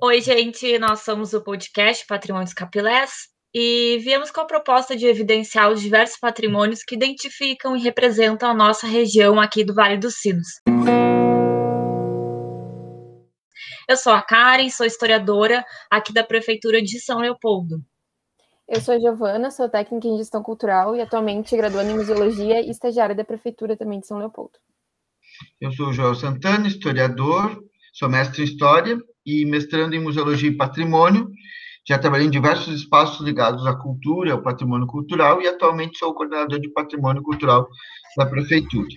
Oi, gente, nós somos o podcast Patrimônios Capilés e viemos com a proposta de evidenciar os diversos patrimônios que identificam e representam a nossa região aqui do Vale dos Sinos. Eu sou a Karen, sou historiadora aqui da Prefeitura de São Leopoldo. Eu sou a Giovana, sou técnica em gestão cultural e atualmente graduando em museologia e estagiária da Prefeitura também de São Leopoldo. Eu sou o Joel Santana, historiador, sou mestre em História e mestrando em Museologia e Patrimônio. Já trabalhei em diversos espaços ligados à cultura, ao patrimônio cultural, e atualmente sou coordenador de patrimônio cultural da Prefeitura.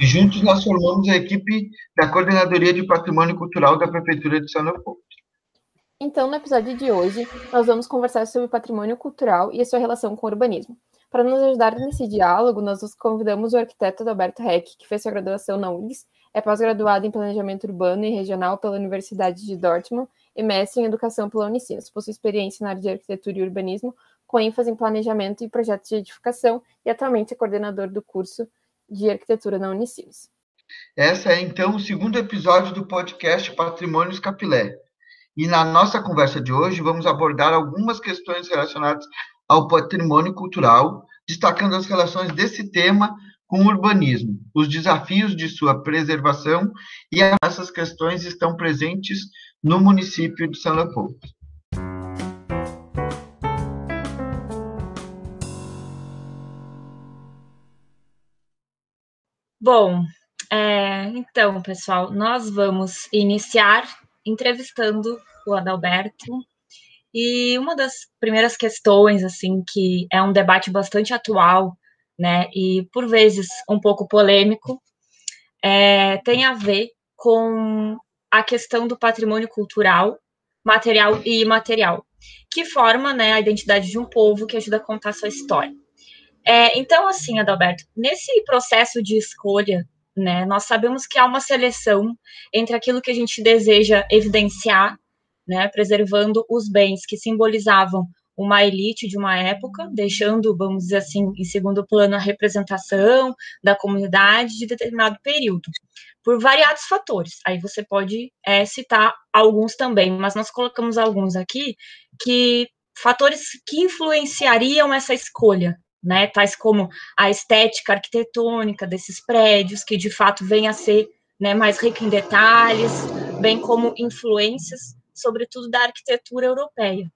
E juntos nós formamos a equipe da Coordenadoria de Patrimônio Cultural da Prefeitura de São Leopoldo. Então, no episódio de hoje, nós vamos conversar sobre patrimônio cultural e a sua relação com o urbanismo. Para nos ajudar nesse diálogo, nós convidamos o arquiteto Alberto Heck, que fez sua graduação na URGS é pós-graduado em Planejamento Urbano e Regional pela Universidade de Dortmund e mestre em Educação pela Unicinos. Possui experiência na área de Arquitetura e Urbanismo, com ênfase em Planejamento e Projetos de Edificação, e atualmente é coordenador do curso de Arquitetura na Unicinos. Essa é, então, o segundo episódio do podcast Patrimônios Capilé. E na nossa conversa de hoje, vamos abordar algumas questões relacionadas ao patrimônio cultural, destacando as relações desse tema com o urbanismo, os desafios de sua preservação e essas questões estão presentes no município de São Leopoldo. Bom, é, então, pessoal, nós vamos iniciar entrevistando o Adalberto. E uma das primeiras questões, assim, que é um debate bastante atual né, e por vezes um pouco polêmico, é, tem a ver com a questão do patrimônio cultural, material e imaterial, que forma né, a identidade de um povo que ajuda a contar sua história. É, então, assim, Adalberto, nesse processo de escolha, né, nós sabemos que há uma seleção entre aquilo que a gente deseja evidenciar, né, preservando os bens que simbolizavam uma elite de uma época, deixando, vamos dizer assim, em segundo plano a representação da comunidade de determinado período, por variados fatores. Aí você pode é, citar alguns também, mas nós colocamos alguns aqui que fatores que influenciariam essa escolha, né, tais como a estética arquitetônica desses prédios, que de fato vem a ser né, mais rica em detalhes, bem como influências, sobretudo da arquitetura europeia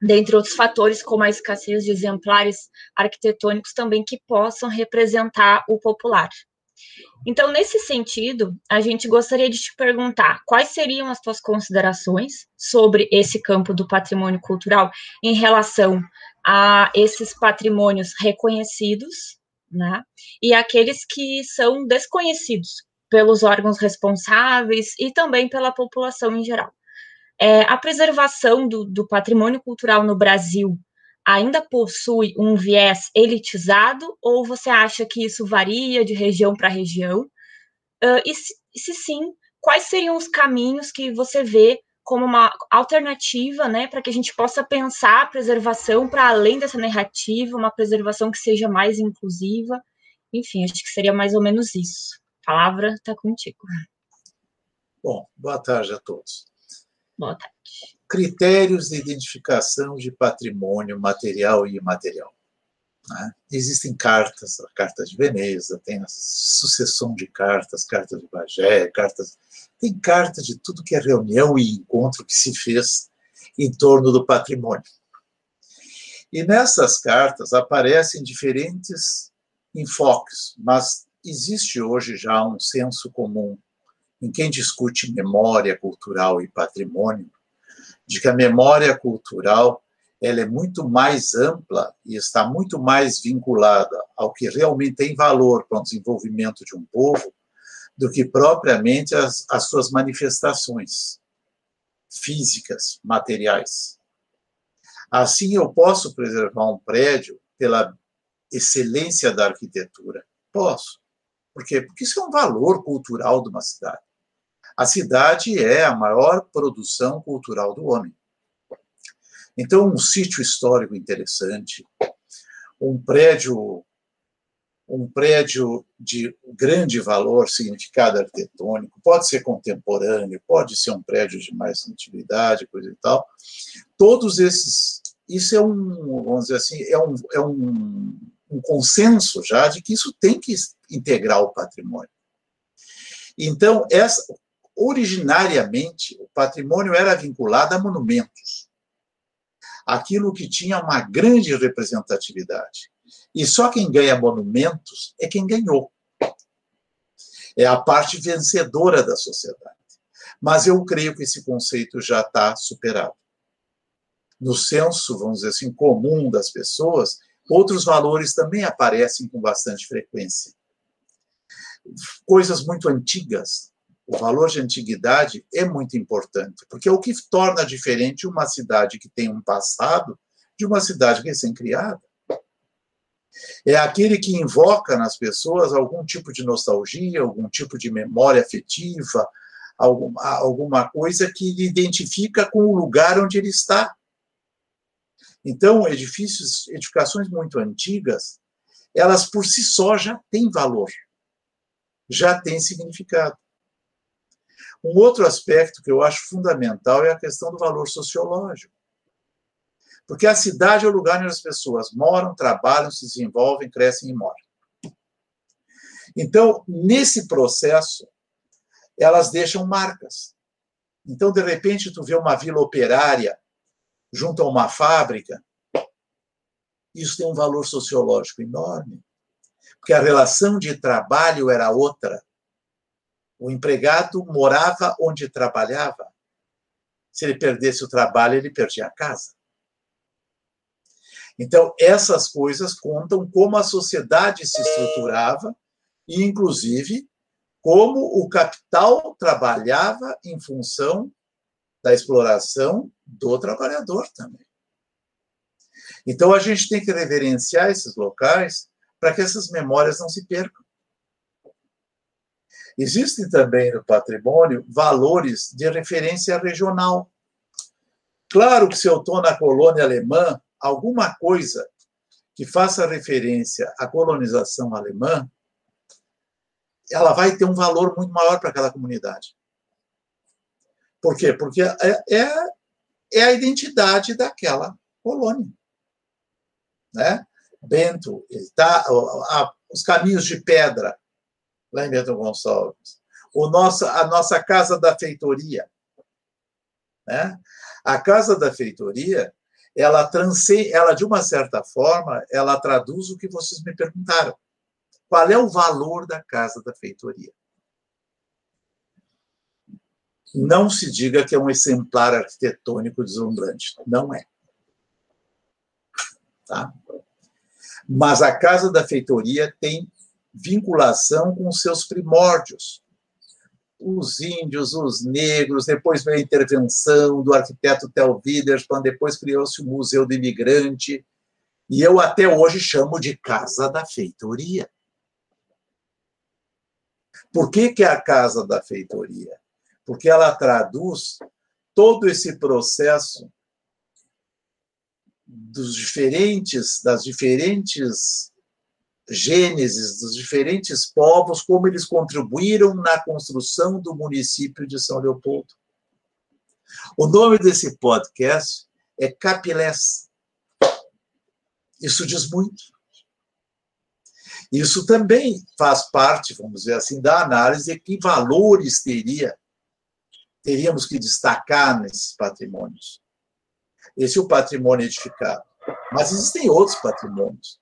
dentre outros fatores, como a escassez de exemplares arquitetônicos também que possam representar o popular. Então, nesse sentido, a gente gostaria de te perguntar quais seriam as tuas considerações sobre esse campo do patrimônio cultural em relação a esses patrimônios reconhecidos, né, e aqueles que são desconhecidos pelos órgãos responsáveis e também pela população em geral. É, a preservação do, do patrimônio cultural no Brasil ainda possui um viés elitizado ou você acha que isso varia de região para região? Uh, e se, se, sim, quais seriam os caminhos que você vê como uma alternativa, né, para que a gente possa pensar a preservação para além dessa narrativa, uma preservação que seja mais inclusiva? Enfim, acho que seria mais ou menos isso. A palavra está contigo. Bom, boa tarde a todos. Boa tarde. Critérios de identificação de patrimônio material e imaterial. Né? Existem cartas, a Carta de Veneza, tem a sucessão de cartas, cartas de Bagé, cartas. Tem carta de tudo que é reunião e encontro que se fez em torno do patrimônio. E nessas cartas aparecem diferentes enfoques, mas existe hoje já um senso comum em quem discute memória cultural e patrimônio, de que a memória cultural ela é muito mais ampla e está muito mais vinculada ao que realmente tem valor para o desenvolvimento de um povo do que propriamente as, as suas manifestações físicas, materiais. Assim, eu posso preservar um prédio pela excelência da arquitetura? Posso. Por quê? Porque isso é um valor cultural de uma cidade. A cidade é a maior produção cultural do homem. Então, um sítio histórico interessante, um prédio um prédio de grande valor, significado arquitetônico, pode ser contemporâneo, pode ser um prédio de mais antiguidade, coisa e tal. Todos esses, isso é um, vamos dizer assim, é um, é um, um consenso já de que isso tem que integrar o patrimônio. Então, essa, originariamente, o patrimônio era vinculado a monumentos, aquilo que tinha uma grande representatividade. E só quem ganha monumentos é quem ganhou. É a parte vencedora da sociedade. Mas eu creio que esse conceito já está superado. No senso, vamos dizer assim, comum das pessoas, outros valores também aparecem com bastante frequência. Coisas muito antigas. O valor de antiguidade é muito importante, porque é o que torna diferente uma cidade que tem um passado de uma cidade recém-criada. É aquele que invoca nas pessoas algum tipo de nostalgia, algum tipo de memória afetiva, alguma, alguma coisa que lhe identifica com o lugar onde ele está. Então, edifícios, edificações muito antigas, elas por si só já têm valor, já têm significado. Um outro aspecto que eu acho fundamental é a questão do valor sociológico. Porque a cidade é o lugar onde as pessoas moram, trabalham, se desenvolvem, crescem e moram. Então, nesse processo, elas deixam marcas. Então, de repente, tu vê uma vila operária junto a uma fábrica, isso tem um valor sociológico enorme, porque a relação de trabalho era outra. O empregado morava onde trabalhava. Se ele perdesse o trabalho, ele perdia a casa. Então, essas coisas contam como a sociedade se estruturava e, inclusive, como o capital trabalhava em função da exploração do trabalhador também. Então, a gente tem que reverenciar esses locais para que essas memórias não se percam. Existem também no patrimônio valores de referência regional. Claro que se eu estou na colônia alemã, alguma coisa que faça referência à colonização alemã, ela vai ter um valor muito maior para aquela comunidade. Por quê? Porque é, é, é a identidade daquela colônia. Né? Bento, tá, os caminhos de pedra, lá em Bento Gonçalves, o nosso, a nossa casa da feitoria. Né? A casa da feitoria ela transe, ela de uma certa forma, ela traduz o que vocês me perguntaram. Qual é o valor da casa da feitoria? Não se diga que é um exemplar arquitetônico deslumbrante, não é. Tá? Mas a casa da feitoria tem vinculação com seus primórdios os índios, os negros, depois veio a intervenção do arquiteto Tel Widerspan, depois criou-se o Museu do Imigrante, e eu até hoje chamo de Casa da Feitoria. Por que, que é a Casa da Feitoria? Porque ela traduz todo esse processo dos diferentes, das diferentes gênesis dos diferentes povos, como eles contribuíram na construção do município de São Leopoldo. O nome desse podcast é Capilés. Isso diz muito. Isso também faz parte, vamos dizer assim, da análise de que valores teria teríamos que destacar nesses patrimônios. Esse é o patrimônio edificado. Mas existem outros patrimônios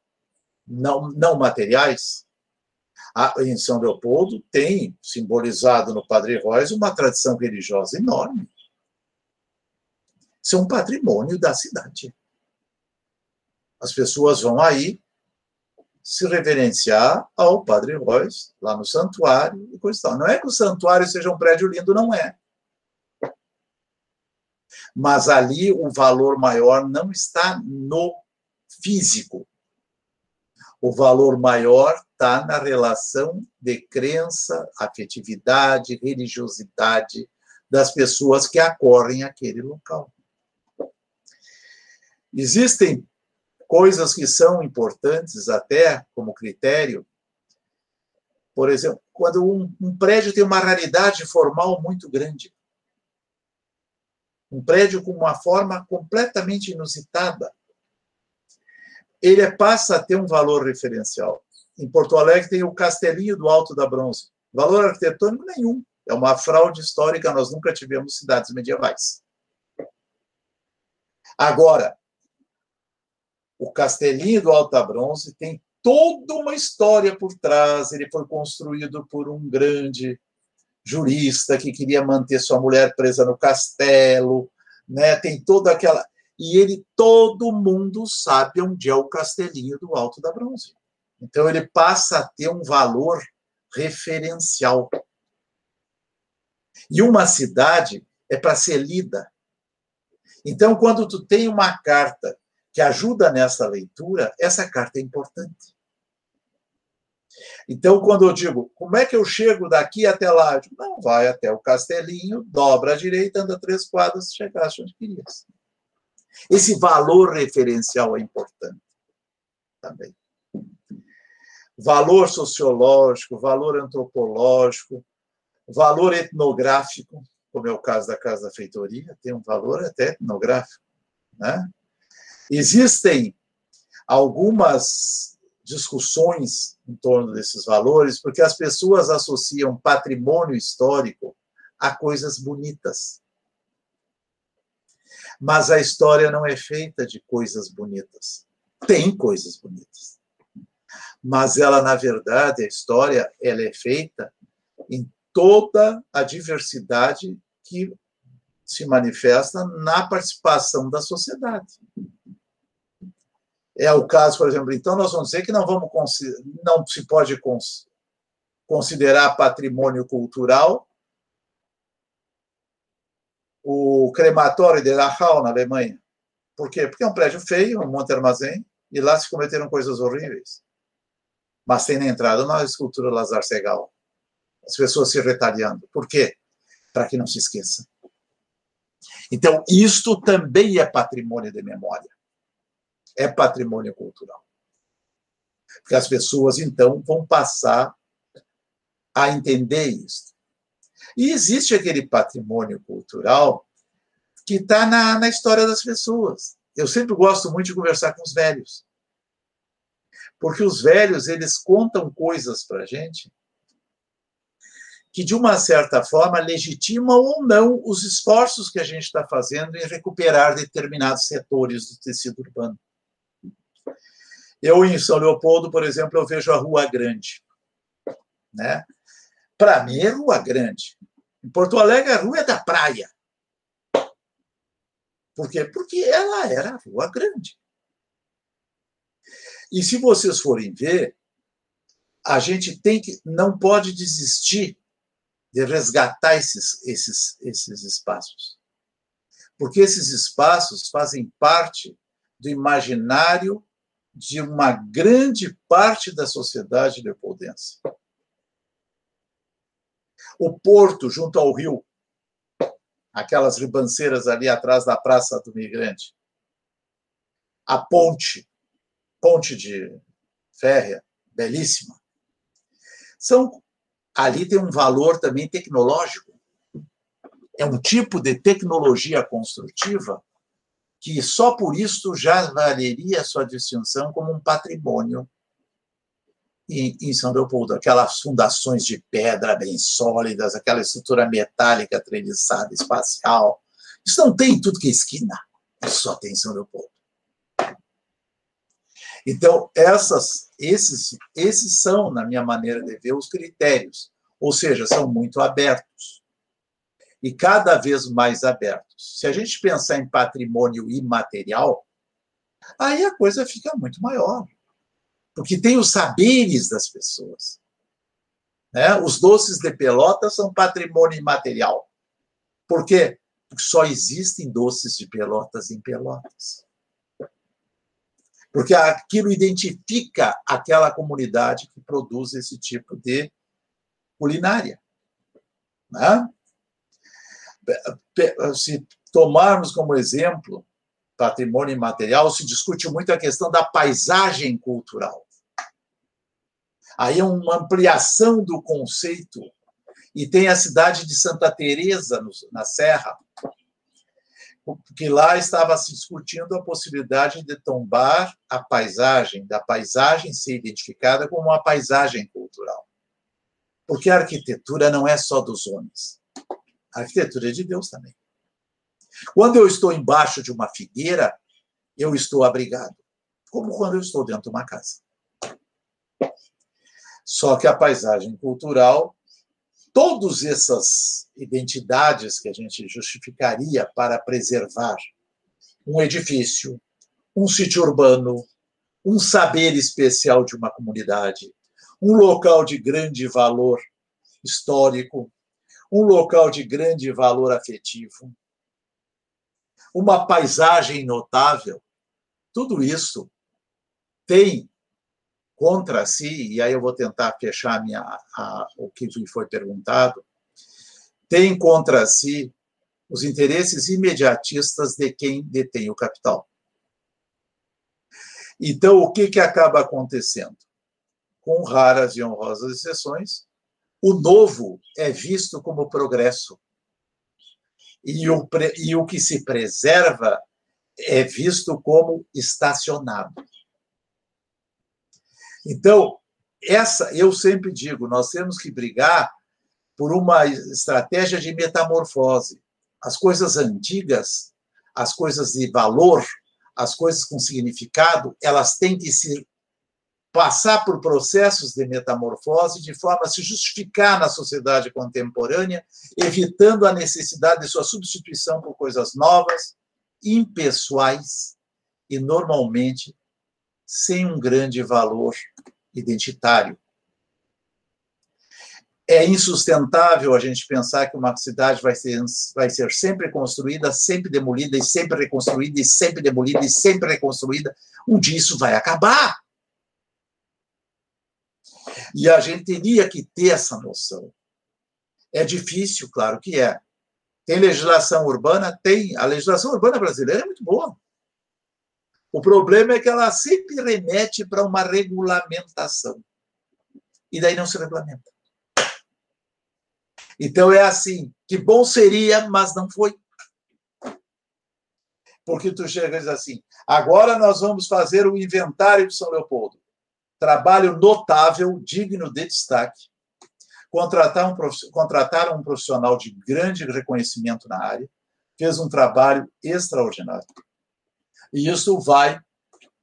não, não materiais, em São Leopoldo tem simbolizado no Padre Reis uma tradição religiosa enorme. Isso é um patrimônio da cidade. As pessoas vão aí se reverenciar ao Padre Reis, lá no santuário e coisa tal. Não é que o santuário seja um prédio lindo, não é. Mas ali o valor maior não está no físico, o valor maior está na relação de crença, afetividade, religiosidade das pessoas que acorrem aquele local. Existem coisas que são importantes até como critério Por exemplo, quando um, um prédio tem uma raridade formal muito grande. Um prédio com uma forma completamente inusitada. Ele passa a ter um valor referencial. Em Porto Alegre tem o Castelinho do Alto da Bronze. Valor arquitetônico nenhum. É uma fraude histórica, nós nunca tivemos cidades medievais. Agora, o Castelinho do Alta Bronze tem toda uma história por trás. Ele foi construído por um grande jurista que queria manter sua mulher presa no castelo, né? Tem toda aquela e ele todo mundo sabe onde é o Castelinho do Alto da Bronze. Então ele passa a ter um valor referencial. E uma cidade é para ser lida. Então, quando tu tem uma carta que ajuda nessa leitura, essa carta é importante. Então, quando eu digo, como é que eu chego daqui até lá? Digo, não, vai até o castelinho, dobra à direita, anda três quadras, chegaste onde querias. Esse valor referencial é importante também. Valor sociológico, valor antropológico, valor etnográfico, como é o caso da Casa da Feitoria, tem um valor até etnográfico. Né? Existem algumas discussões em torno desses valores, porque as pessoas associam patrimônio histórico a coisas bonitas. Mas a história não é feita de coisas bonitas. Tem coisas bonitas. Mas ela, na verdade, a história, ela é feita em toda a diversidade que se manifesta na participação da sociedade. É o caso, por exemplo, então nós vamos dizer que não vamos não se pode considerar patrimônio cultural o crematório de Dachau, na Alemanha. Por quê? Porque é um prédio feio, um monte de armazém, e lá se cometeram coisas horríveis. Mas tem na entrada uma escultura Lazar Segal. As pessoas se retalhando. Por quê? Para que não se esqueça. Então, isto também é patrimônio de memória é patrimônio cultural. Porque as pessoas, então, vão passar a entender isso. E existe aquele patrimônio cultural que está na, na história das pessoas. Eu sempre gosto muito de conversar com os velhos. Porque os velhos, eles contam coisas para a gente que, de uma certa forma, legitimam ou não os esforços que a gente está fazendo em recuperar determinados setores do tecido urbano. Eu, em São Leopoldo, por exemplo, eu vejo a Rua Grande. Né? Para mim, é Rua Grande. Em Porto Alegre, a rua é da praia. Por quê? Porque ela era a Rua Grande. E se vocês forem ver, a gente tem que não pode desistir de resgatar esses, esses, esses espaços. Porque esses espaços fazem parte do imaginário de uma grande parte da sociedade leopoldense. O porto, junto ao rio, aquelas ribanceiras ali atrás da Praça do Migrante. A ponte, ponte de férrea, belíssima. São, ali tem um valor também tecnológico. É um tipo de tecnologia construtiva que só por isso já valeria sua distinção como um patrimônio em, em São Leopoldo. Aquelas fundações de pedra bem sólidas, aquela estrutura metálica treliçada, espacial. Isso não tem em tudo que é esquina. Só tem em São Leopoldo. Então, essas, esses, esses são, na minha maneira de ver, os critérios. Ou seja, são muito abertos e cada vez mais abertos. Se a gente pensar em patrimônio imaterial, aí a coisa fica muito maior. Porque tem os saberes das pessoas. Né? Os doces de Pelotas são patrimônio imaterial. Por quê? Porque só existem doces de Pelotas em Pelotas. Porque aquilo identifica aquela comunidade que produz esse tipo de culinária. Né? se tomarmos como exemplo patrimônio imaterial, se discute muito a questão da paisagem cultural. Aí é uma ampliação do conceito. E tem a cidade de Santa Teresa na Serra, porque lá estava se discutindo a possibilidade de tombar a paisagem, da paisagem ser identificada como uma paisagem cultural. Porque a arquitetura não é só dos homens. A arquitetura é de Deus também. Quando eu estou embaixo de uma figueira, eu estou abrigado, como quando eu estou dentro de uma casa. Só que a paisagem cultural, todas essas identidades que a gente justificaria para preservar um edifício, um sítio urbano, um saber especial de uma comunidade, um local de grande valor histórico, um local de grande valor afetivo, uma paisagem notável, tudo isso tem contra si, e aí eu vou tentar fechar minha, a, o que me foi perguntado, tem contra si os interesses imediatistas de quem detém o capital. Então, o que, que acaba acontecendo? Com raras e honrosas exceções, o novo é visto como progresso. E o, e o que se preserva é visto como estacionado. Então, essa eu sempre digo, nós temos que brigar por uma estratégia de metamorfose. As coisas antigas, as coisas de valor, as coisas com significado, elas têm que se passar por processos de metamorfose de forma a se justificar na sociedade contemporânea, evitando a necessidade de sua substituição por coisas novas, impessoais e normalmente sem um grande valor identitário. É insustentável a gente pensar que uma cidade vai ser, vai ser sempre construída, sempre demolida, e sempre reconstruída, e sempre demolida, e sempre reconstruída. Um dia isso vai acabar. E a gente teria que ter essa noção. É difícil, claro que é. Tem legislação urbana? Tem. A legislação urbana brasileira é muito boa. O problema é que ela sempre remete para uma regulamentação. E daí não se regulamenta. Então é assim, que bom seria, mas não foi. Porque tu chega e diz assim, agora nós vamos fazer o inventário de São Leopoldo. Trabalho notável, digno de destaque. Contratar um, contratar um profissional de grande reconhecimento na área, fez um trabalho extraordinário e isso vai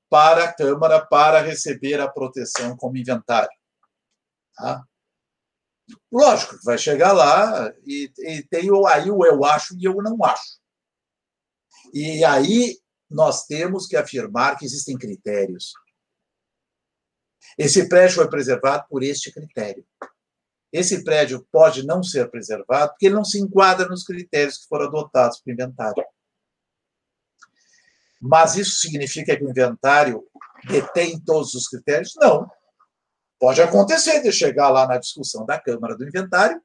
para a Câmara para receber a proteção como inventário. Tá? Lógico, vai chegar lá e, e tem aí o eu acho e eu não acho. E aí nós temos que afirmar que existem critérios. Esse prédio foi preservado por este critério. Esse prédio pode não ser preservado porque ele não se enquadra nos critérios que foram adotados para o inventário. Mas isso significa que o inventário detém todos os critérios? Não. Pode acontecer de chegar lá na discussão da Câmara do Inventário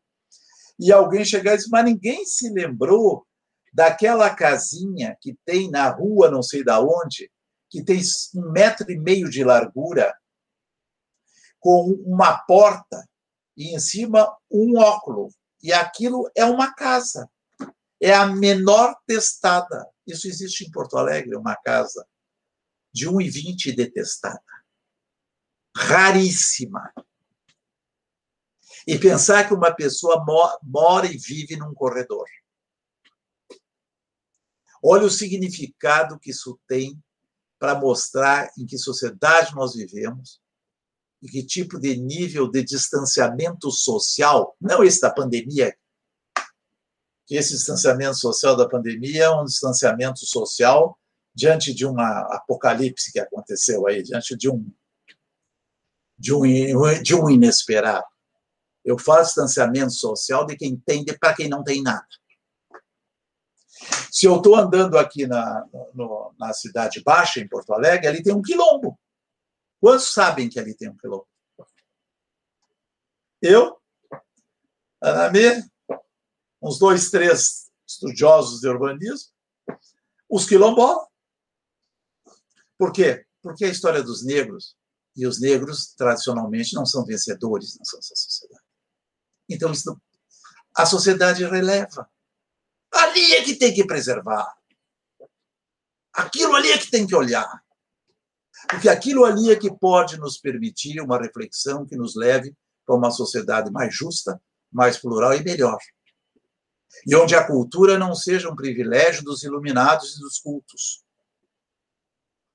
e alguém chegar e dizer, mas ninguém se lembrou daquela casinha que tem na rua, não sei da onde, que tem um metro e meio de largura, com uma porta e em cima um óculo. E aquilo é uma casa. É a menor testada. Isso existe em Porto Alegre, uma casa de 1,20 detestada. Raríssima. E pensar que uma pessoa mora e vive num corredor. Olha o significado que isso tem para mostrar em que sociedade nós vivemos e que tipo de nível de distanciamento social, não esse da pandemia, que esse distanciamento social da pandemia é um distanciamento social diante de uma apocalipse que aconteceu aí, diante de um de um, de um inesperado. Eu faço distanciamento social de quem tem para quem não tem nada. Se eu estou andando aqui na, no, na Cidade Baixa, em Porto Alegre, ali tem um quilombo. Quantos sabem que ali tem um quilombo? Eu, Ana Mir, uns dois, três estudiosos de urbanismo, os quilombolas. Por quê? Porque a história dos negros E os negros, tradicionalmente, não são vencedores na nossa sociedade. Então, isso, a sociedade releva. Ali é que tem que preservar. Aquilo ali é que tem que olhar. Porque aquilo ali é que pode nos permitir uma reflexão que nos leve para uma sociedade mais justa, mais plural e melhor. E onde a cultura não seja um privilégio dos iluminados e dos cultos.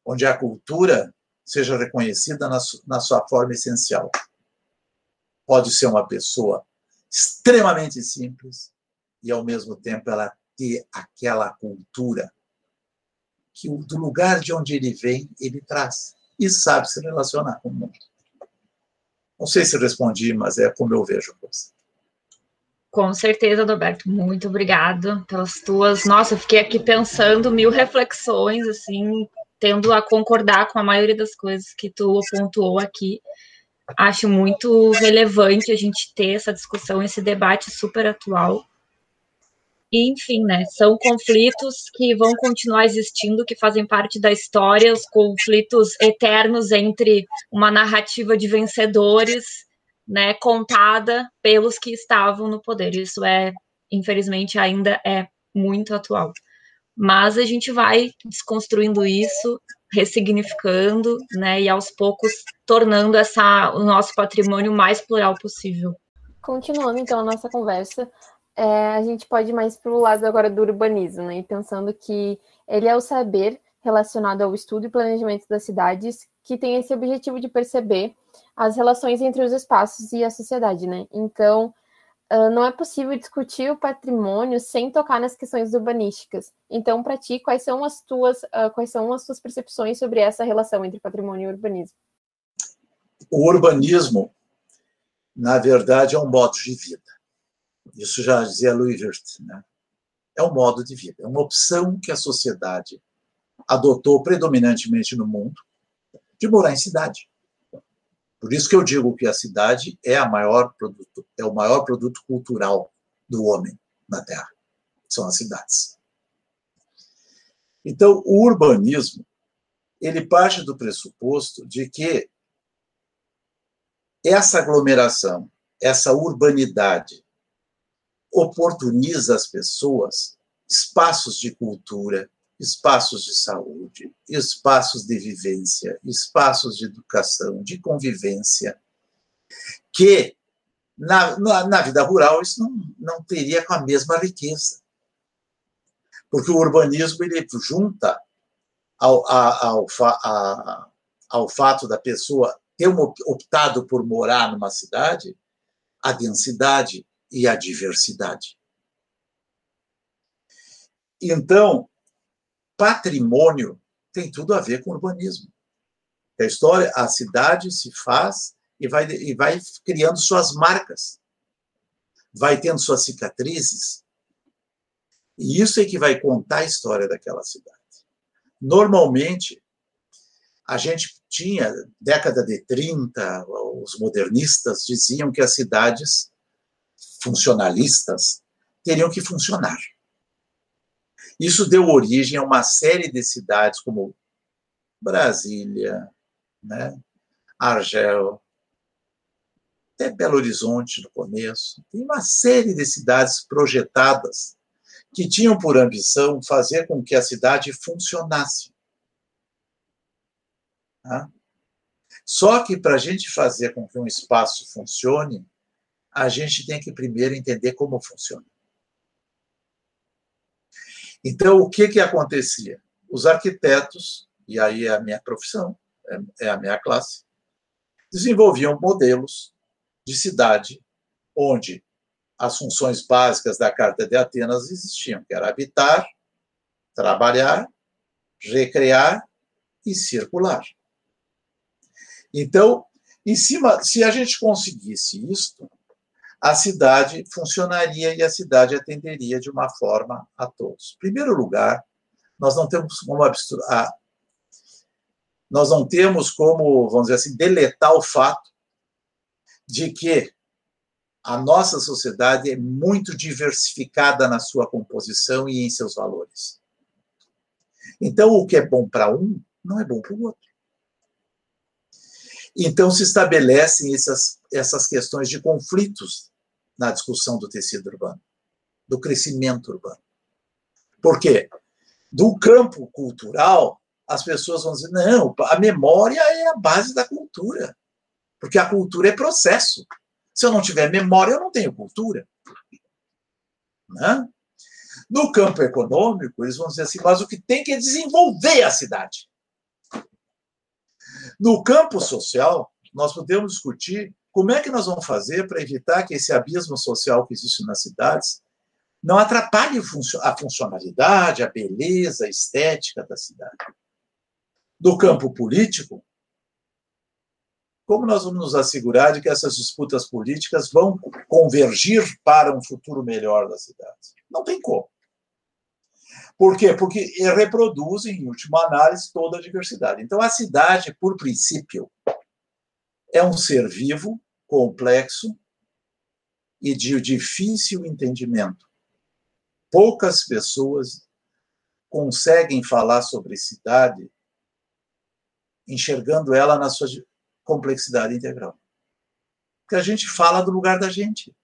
Onde a cultura seja reconhecida na, na sua forma essencial. Pode ser uma pessoa extremamente simples e, ao mesmo tempo, ela ter aquela cultura que do lugar de onde ele vem, ele traz e sabe se relacionar com o mundo. Não sei se respondi, mas é como eu vejo a coisa. Com certeza, Adalberto. Muito obrigada pelas tuas. Nossa, eu fiquei aqui pensando mil reflexões, assim, tendo a concordar com a maioria das coisas que tu pontuou aqui. Acho muito relevante a gente ter essa discussão, esse debate super atual. E, enfim, né, são conflitos que vão continuar existindo, que fazem parte da história, os conflitos eternos entre uma narrativa de vencedores, né, contada pelos que estavam no poder. Isso é, infelizmente, ainda é muito atual. Mas a gente vai desconstruindo isso, ressignificando, né, e aos poucos tornando essa o nosso patrimônio mais plural possível. Continuando então a nossa conversa, é, a gente pode ir mais para o lado agora do urbanismo, né? E pensando que ele é o saber relacionado ao estudo e planejamento das cidades que tem esse objetivo de perceber as relações entre os espaços e a sociedade, né? Então, uh, não é possível discutir o patrimônio sem tocar nas questões urbanísticas. Então, para ti, quais são as tuas, uh, quais são as tuas percepções sobre essa relação entre patrimônio e urbanismo? O urbanismo, na verdade, é um modo de vida. Isso já dizia Louis Wirth, né? É um modo de vida, é uma opção que a sociedade adotou predominantemente no mundo de morar em cidade. Por isso que eu digo que a cidade é a maior produto, é o maior produto cultural do homem na Terra. São as cidades. Então, o urbanismo ele parte do pressuposto de que essa aglomeração, essa urbanidade oportuniza às pessoas espaços de cultura, espaços de saúde, espaços de vivência, espaços de educação, de convivência, que na, na, na, vida rural isso não, não teria com a mesma riqueza. Porque o urbanismo ele junta ao, ao, ao, ao fato da pessoa ter optado por morar numa cidade a densidade, e a diversidade. Então, patrimônio tem tudo a ver com urbanismo. A história, a cidade se faz e vai, e vai criando suas marcas, vai tendo suas cicatrizes. E isso é que vai contar a história daquela cidade. Normalmente, a gente tinha, década de 30, os modernistas diziam que as cidades funcionalistas teriam que funcionar. Isso deu origem a uma série de cidades como Brasília, né, Argel, até Belo Horizonte no começo. Tem uma série de cidades projetadas que tinham por ambição fazer com que a cidade funcionasse. Tá? Só que para a gente fazer com que um espaço funcione, a gente tem que primeiro entender como funciona. Então, o que, que acontecia? Os arquitetos, e aí é a minha profissão, é, é a minha classe, desenvolviam modelos de cidade onde as funções básicas da Carta de Atenas existiam, que era habitar, trabalhar, recrear e circular. Então, em cima, se a gente conseguisse isto, a cidade funcionaria e a cidade atenderia de uma forma a todos. Em primeiro lugar, nós não temos como nós não temos como, vamos dizer assim, deletar o fato de que a nossa sociedade é muito diversificada na sua composição e em seus valores. Então, o que é bom para um não é bom para o outro. Então se estabelecem essas, essas questões de conflitos na discussão do tecido urbano, do crescimento urbano. Por quê? Do campo cultural, as pessoas vão dizer: não, a memória é a base da cultura. Porque a cultura é processo. Se eu não tiver memória, eu não tenho cultura. Né? No campo econômico, eles vão dizer assim, mas o que tem que é desenvolver a cidade. No campo social, nós podemos discutir como é que nós vamos fazer para evitar que esse abismo social que existe nas cidades não atrapalhe a funcionalidade, a beleza, a estética da cidade. No campo político, como nós vamos nos assegurar de que essas disputas políticas vão convergir para um futuro melhor das cidades? Não tem como. Por quê? Porque reproduzem, em última análise, toda a diversidade. Então, a cidade, por princípio, é um ser vivo, complexo e de difícil entendimento. Poucas pessoas conseguem falar sobre cidade enxergando ela na sua complexidade integral. Porque a gente fala do lugar da gente.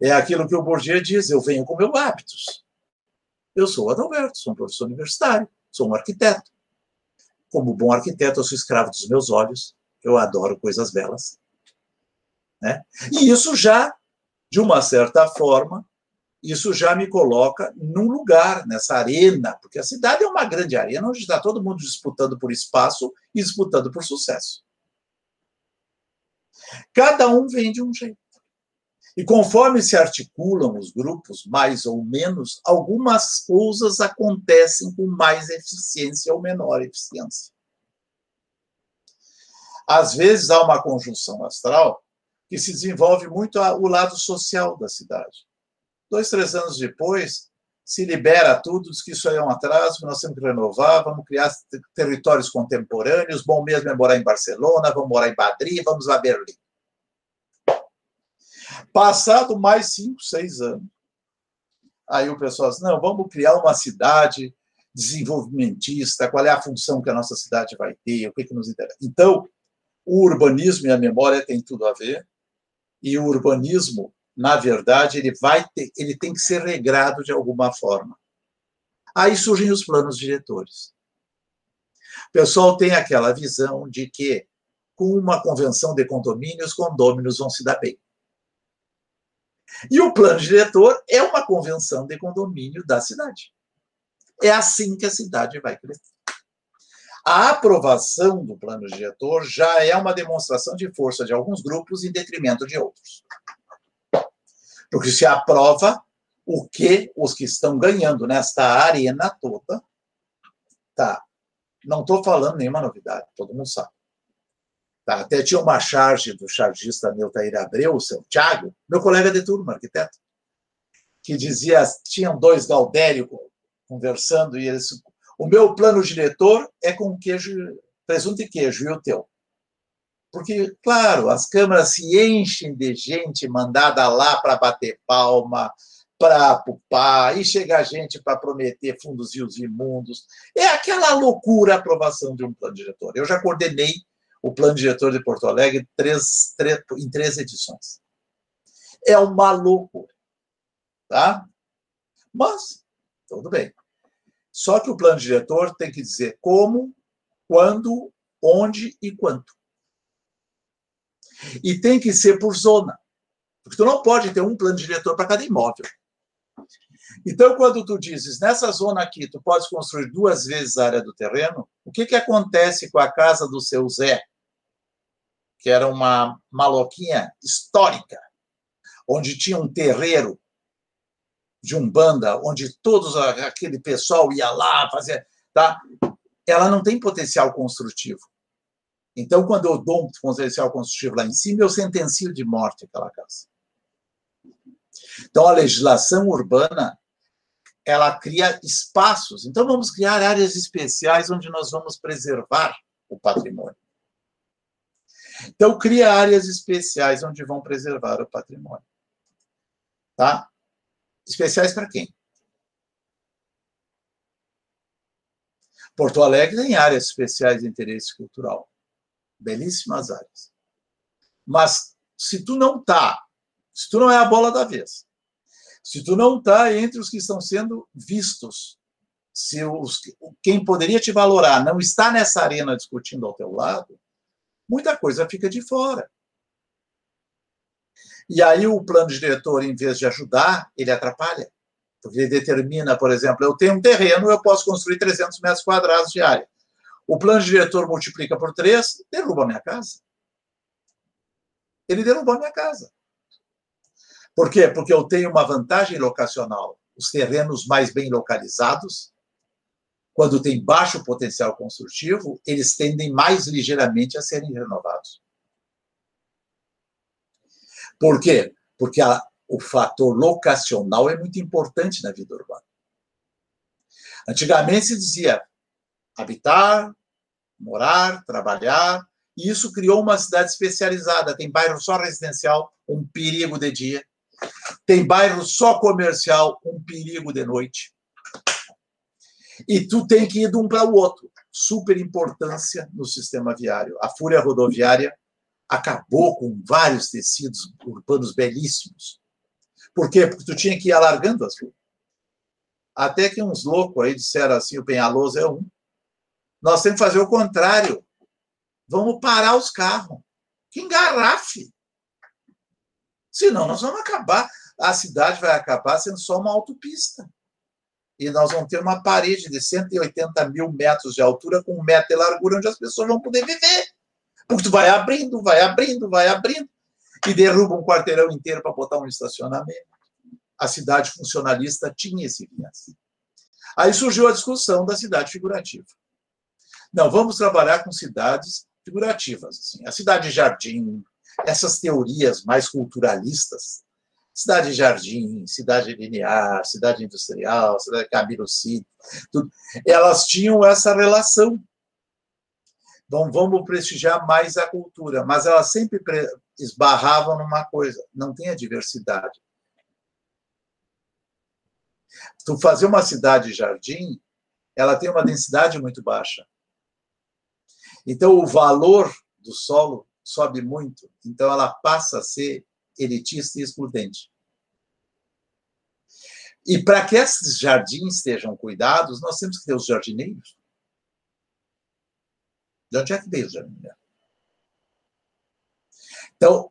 É aquilo que o Bourdieu diz: eu venho com meus hábitos. Eu sou Adalberto, sou um professor universitário, sou um arquiteto. Como bom arquiteto, eu sou escravo dos meus olhos, eu adoro coisas belas. Né? E isso já, de uma certa forma, isso já me coloca num lugar, nessa arena, porque a cidade é uma grande arena onde está todo mundo disputando por espaço e disputando por sucesso. Cada um vem de um jeito. E conforme se articulam os grupos, mais ou menos, algumas coisas acontecem com mais eficiência ou menor eficiência. Às vezes há uma conjunção astral que se desenvolve muito o lado social da cidade. Dois, três anos depois, se libera tudo, diz que isso aí é um atraso, nós temos que renovar, vamos criar territórios contemporâneos, bom mesmo é morar em Barcelona, vamos morar em Madrid, vamos a Berlim. Passado mais cinco, seis anos, aí o pessoal diz, não, vamos criar uma cidade desenvolvimentista, qual é a função que a nossa cidade vai ter, o que, que nos interessa. Então, o urbanismo e a memória têm tudo a ver, e o urbanismo, na verdade, ele vai ter, ele tem que ser regrado de alguma forma. Aí surgem os planos diretores. O pessoal tem aquela visão de que, com uma convenção de condomínios, os condôminos vão se dar bem. E o plano diretor é uma convenção de condomínio da cidade. É assim que a cidade vai crescer. A aprovação do plano diretor já é uma demonstração de força de alguns grupos em detrimento de outros. Porque se aprova o que os que estão ganhando nesta arena toda, tá. Não estou falando nenhuma novidade, todo mundo sabe. Tá? Até tinha uma charge do chargista Neutair Abreu, o seu Thiago, meu colega de turma, arquiteto, que dizia, tinham dois Gaudério conversando, e eles, o meu plano diretor é com queijo, presunto e queijo, e o teu? Porque, claro, as câmaras se enchem de gente mandada lá para bater palma, para pupar, e chega gente para prometer fundos rios imundos. É aquela loucura a aprovação de um plano diretor. Eu já coordenei o plano diretor de Porto Alegre três, três, em três edições. É uma loucura. Tá? Mas, tudo bem. Só que o plano diretor tem que dizer como, quando, onde e quanto. E tem que ser por zona. Porque tu não pode ter um plano diretor para cada imóvel. Então, quando tu dizes, nessa zona aqui, tu podes construir duas vezes a área do terreno, o que, que acontece com a casa do seu Zé, que era uma maloquinha histórica, onde tinha um terreiro de umbanda, onde todos aquele pessoal ia lá fazer, tá? Ela não tem potencial construtivo. Então, quando eu dou um potencial construtivo lá em cima, eu sentencio de morte aquela casa. Então, a legislação urbana ela cria espaços. Então, vamos criar áreas especiais onde nós vamos preservar o patrimônio. Então, cria áreas especiais onde vão preservar o patrimônio. Tá? Especiais para quem? Porto Alegre tem áreas especiais de interesse cultural. belíssimas áreas. Mas se tu não tá, se tu não é a bola da vez, se tu não tá entre os que estão sendo vistos, se os, quem poderia te valorar não está nessa arena discutindo ao teu lado, muita coisa fica de fora. E aí o plano diretor, em vez de ajudar, ele atrapalha. Porque ele determina, por exemplo, eu tenho um terreno, eu posso construir 300 metros quadrados de área. O plano diretor multiplica por 3, derruba a minha casa. Ele derrubou a minha casa. Por quê? Porque eu tenho uma vantagem locacional. Os terrenos mais bem localizados, quando tem baixo potencial construtivo, eles tendem mais ligeiramente a serem renovados. Por quê? Porque a, o fator locacional é muito importante na vida urbana. Antigamente se dizia habitar, morar, trabalhar, e isso criou uma cidade especializada. Tem bairro só residencial, um perigo de dia. Tem bairro só comercial, um perigo de noite. E tu tem que ir de um para o outro. Super importância no sistema viário. A fúria rodoviária acabou com vários tecidos urbanos belíssimos. Por quê? Porque tu tinha que ir alargando as ruas. Até que uns loucos aí disseram assim, o Penhaloso é um. Nós temos que fazer o contrário. Vamos parar os carros. Que engarrafe. Senão nós vamos acabar. A cidade vai acabar sendo só uma autopista. E nós vamos ter uma parede de 180 mil metros de altura com um metro de largura onde as pessoas vão poder viver. Porque tu vai abrindo, vai abrindo, vai abrindo, e derruba um quarteirão inteiro para botar um estacionamento. A cidade funcionalista tinha esse viés. Aí surgiu a discussão da cidade figurativa. Não, vamos trabalhar com cidades figurativas. Assim. A cidade jardim, essas teorias mais culturalistas, cidade jardim, cidade linear, cidade industrial, cidade Camilo Cid, tudo, elas tinham essa relação então, vamos prestigiar mais a cultura, mas elas sempre esbarravam numa coisa: não tem a diversidade. Tu fazer uma cidade jardim, ela tem uma densidade muito baixa. Então, o valor do solo sobe muito, então ela passa a ser elitista e excludente. E para que esses jardins estejam cuidados, nós temos que ter os jardineiros. De onde é que veio o? Então,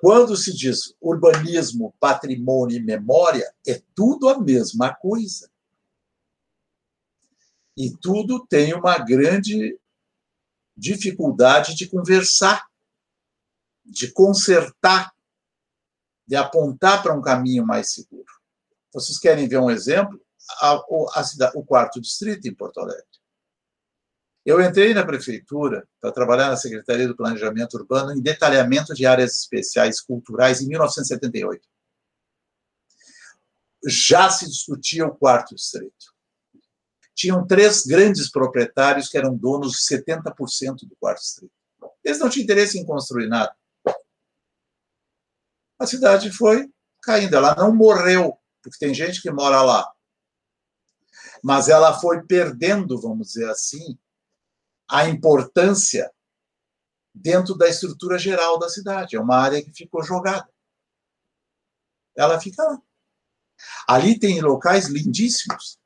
quando se diz urbanismo, patrimônio e memória, é tudo a mesma coisa. E tudo tem uma grande dificuldade de conversar, de consertar, de apontar para um caminho mais seguro. Vocês querem ver um exemplo? A, a, a, o quarto distrito em Porto Alegre. Eu entrei na prefeitura para trabalhar na Secretaria do Planejamento Urbano em detalhamento de áreas especiais culturais em 1978. Já se discutia o quarto distrito. Tinham três grandes proprietários que eram donos de 70% do quarto distrito. Eles não tinham interesse em construir nada. A cidade foi caindo. Ela não morreu, porque tem gente que mora lá. Mas ela foi perdendo, vamos dizer assim, a importância dentro da estrutura geral da cidade. É uma área que ficou jogada. Ela fica lá. Ali tem locais lindíssimos.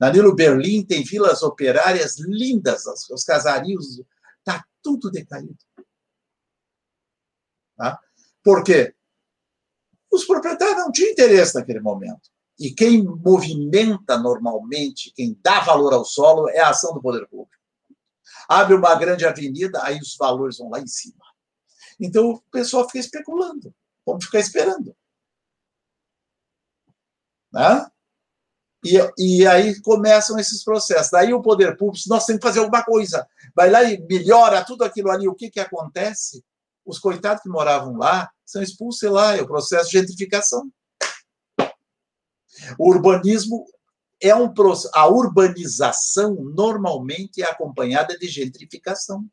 Na Nilo Berlim tem vilas operárias lindas, os casarios, está tudo decaído. Tá? Por quê? Os proprietários não tinham interesse naquele momento. E quem movimenta normalmente, quem dá valor ao solo, é a ação do poder público abre uma grande avenida, aí os valores vão lá em cima. Então o pessoal fica especulando. Vamos ficar esperando. Né? E, e aí começam esses processos. Daí o poder público, nós temos que fazer alguma coisa. Vai lá e melhora tudo aquilo ali. O que, que acontece? Os coitados que moravam lá são expulsos lá. É o processo de gentrificação. O urbanismo é um a urbanização normalmente é acompanhada de gentrificação,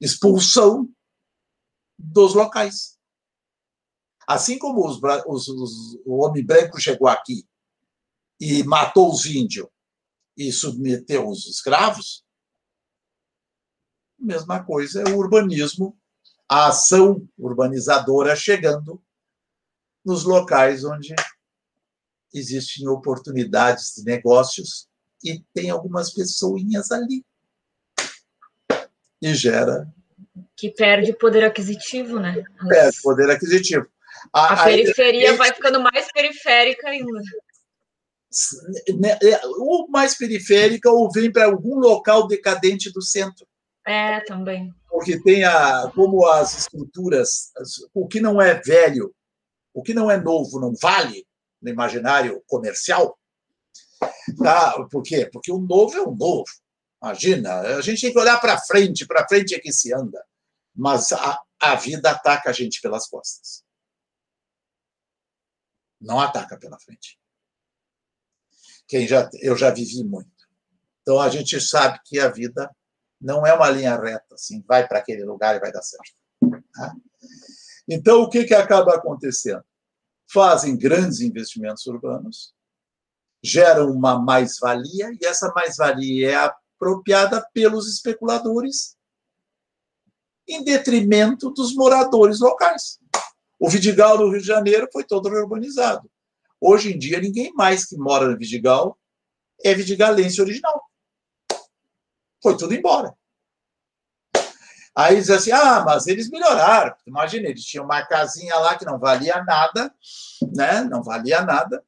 expulsão dos locais. Assim como os, os, os, o homem branco chegou aqui e matou os índios e submeteu os escravos, mesma coisa é o urbanismo, a ação urbanizadora chegando nos locais onde existem oportunidades de negócios e tem algumas pessoinhas ali. E gera. Que perde poder aquisitivo, né? Perde poder aquisitivo. A, a periferia a... vai ficando mais periférica ainda. Né, é, ou mais periférica, ou vem para algum local decadente do centro. É, também. Porque tem a, como as estruturas, o que não é velho, o que não é novo não vale no imaginário comercial. Tá? Por quê? Porque o novo é o novo. Imagina, a gente tem que olhar para frente, para frente é que se anda. Mas a, a vida ataca a gente pelas costas. Não ataca pela frente. Quem já, eu já vivi muito. Então a gente sabe que a vida não é uma linha reta, assim, vai para aquele lugar e vai dar certo. Tá? Então o que, que acaba acontecendo? Fazem grandes investimentos urbanos, geram uma mais-valia, e essa mais-valia é apropriada pelos especuladores em detrimento dos moradores locais. O Vidigal do Rio de Janeiro foi todo urbanizado. Hoje em dia, ninguém mais que mora no Vidigal é vidigalense original. Foi tudo embora. Aí diz assim: ah, mas eles melhoraram. Imagina, eles tinham uma casinha lá que não valia nada, né? Não valia nada.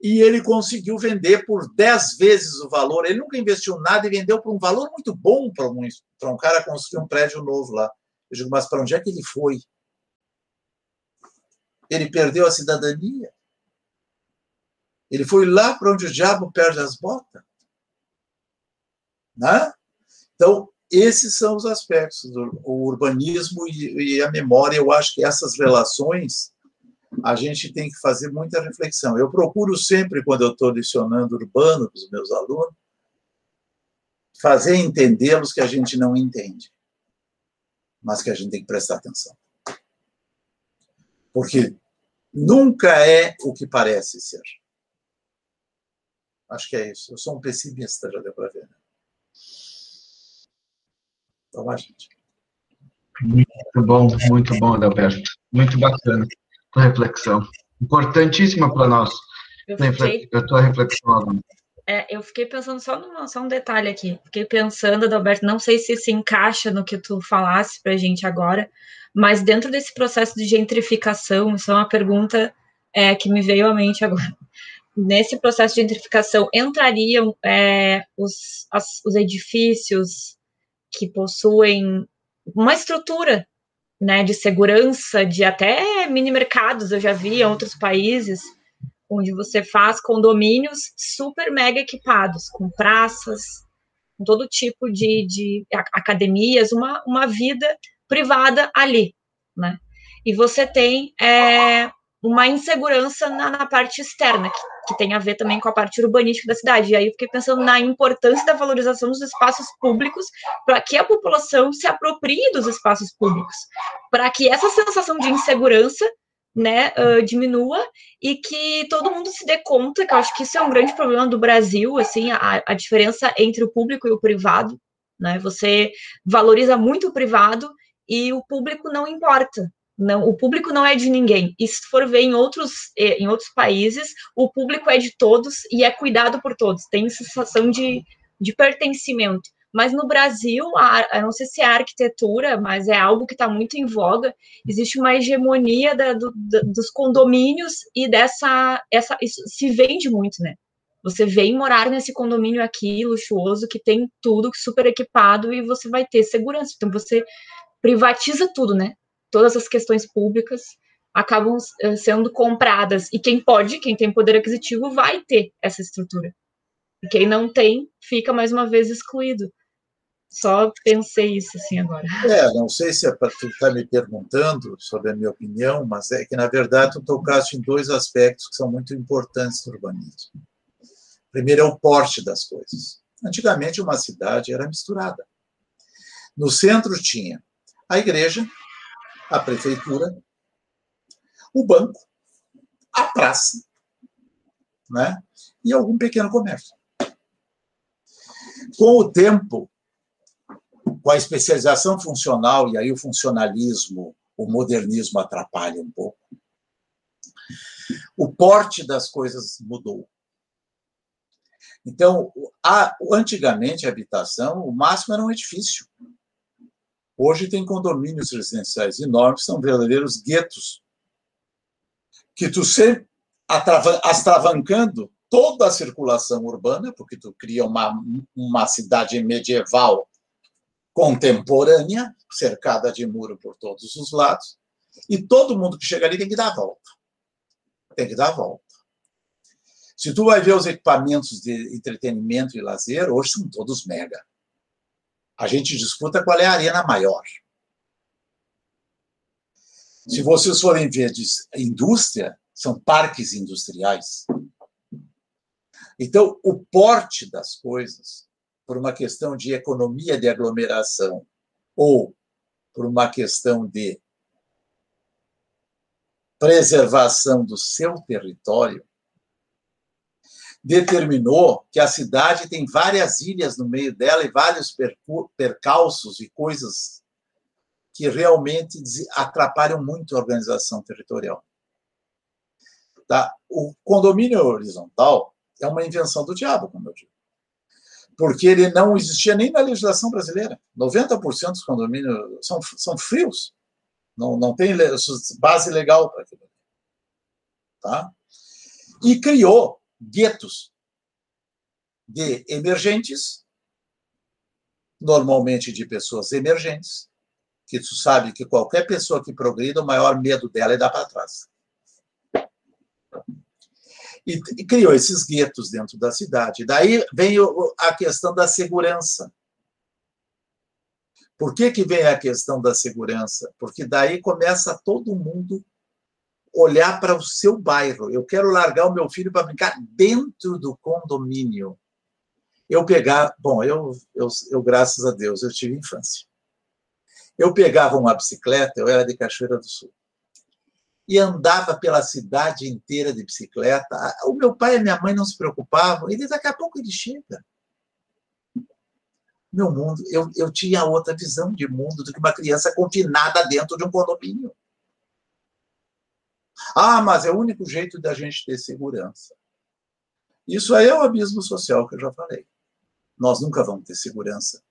E ele conseguiu vender por 10 vezes o valor. Ele nunca investiu nada e vendeu por um valor muito bom para um, um cara construir um prédio novo lá. Eu digo, mas para onde é que ele foi? Ele perdeu a cidadania. Ele foi lá para onde o diabo perde as botas. Né? Então, esses são os aspectos do urbanismo e, e a memória. Eu acho que essas relações a gente tem que fazer muita reflexão. Eu procuro sempre, quando eu estou lecionando urbano para os meus alunos, fazer entendê-los que a gente não entende, mas que a gente tem que prestar atenção. Porque nunca é o que parece ser. Acho que é isso. Eu sou um pessimista, já deu para ver. Né? Então, a gente. Muito bom, muito bom, Adalberto. Muito bacana a reflexão. Importantíssima para nós. Eu fiquei... A tua reflexão agora. É, eu fiquei pensando só, numa, só um detalhe aqui. Fiquei pensando, Adalberto, não sei se se encaixa no que tu falasse para a gente agora, mas dentro desse processo de gentrificação, isso é uma pergunta é, que me veio à mente agora. Nesse processo de gentrificação, entrariam é, os, as, os edifícios que possuem uma estrutura né, de segurança, de até mini mercados, eu já vi em outros países, onde você faz condomínios super mega equipados, com praças, com todo tipo de, de academias, uma, uma vida privada ali, né? E você tem é, uma insegurança na, na parte externa, que, que, tem a ver também com a parte urbanística da cidade. E aí fiquei pensando na importância da valorização dos espaços públicos para que a população se aproprie dos espaços públicos, para que essa sensação de insegurança né, uh, diminua e que todo mundo se dê conta, que eu acho que isso é um grande problema do Brasil, assim, a, a diferença entre o público e o privado, né, você valoriza muito o privado e o público não importa, não, o público não é de ninguém. E se for ver em outros, em outros países, o público é de todos e é cuidado por todos. Tem sensação de, de pertencimento. Mas no Brasil, a, não sei se é a arquitetura, mas é algo que está muito em voga. Existe uma hegemonia da, do, da, dos condomínios e dessa. Essa, isso se vende muito, né? Você vem morar nesse condomínio aqui, luxuoso, que tem tudo super equipado e você vai ter segurança. Então você privatiza tudo, né? Todas as questões públicas acabam eh, sendo compradas. E quem pode, quem tem poder aquisitivo, vai ter essa estrutura. E quem não tem, fica mais uma vez excluído. Só pensei isso assim agora. É, não sei se é tu estar tá me perguntando sobre a minha opinião, mas é que, na verdade, tu tocaste em dois aspectos que são muito importantes no urbanismo. Primeiro é o porte das coisas. Antigamente, uma cidade era misturada. No centro tinha a igreja, a prefeitura, o banco, a praça, né? e algum pequeno comércio. Com o tempo, com a especialização funcional, e aí o funcionalismo, o modernismo atrapalha um pouco, o porte das coisas mudou. Então, a, antigamente, a habitação, o máximo era um edifício. Hoje tem condomínios residenciais enormes, são verdadeiros guetos, que tu sempre atravancando toda a circulação urbana, porque tu cria uma, uma cidade medieval contemporânea, cercada de muro por todos os lados, e todo mundo que chega ali tem que dar a volta. Tem que dar a volta. Se tu vai ver os equipamentos de entretenimento e lazer, hoje são todos mega. A gente disputa qual é a arena maior. Se vocês forem ver indústria, são parques industriais. Então, o porte das coisas, por uma questão de economia de aglomeração ou por uma questão de preservação do seu território, determinou que a cidade tem várias ilhas no meio dela e vários percalços e coisas que realmente atrapalham muito a organização territorial. Tá? O condomínio horizontal é uma invenção do diabo, como eu digo. Porque ele não existia nem na legislação brasileira. 90% dos condomínios são, são frios. Não, não tem base legal para aquilo. Tá? E criou guetos de emergentes, normalmente de pessoas emergentes, que tu sabe que qualquer pessoa que progrida, o maior medo dela é dar para trás e, e criou esses guetos dentro da cidade. Daí vem o, a questão da segurança. Por que, que vem a questão da segurança? Porque daí começa todo mundo olhar para o seu bairro. Eu quero largar o meu filho para brincar dentro do condomínio. Eu pegar, bom, eu, eu, eu graças a Deus eu tive infância. Eu pegava uma bicicleta, eu era de Cachoeira do Sul e andava pela cidade inteira de bicicleta. O meu pai e minha mãe não se preocupavam, e daqui a pouco ele chega. Meu mundo, eu, eu tinha outra visão de mundo do que uma criança confinada dentro de um condomínio. Ah, mas é o único jeito da gente ter segurança. Isso aí é o abismo social que eu já falei. Nós nunca vamos ter segurança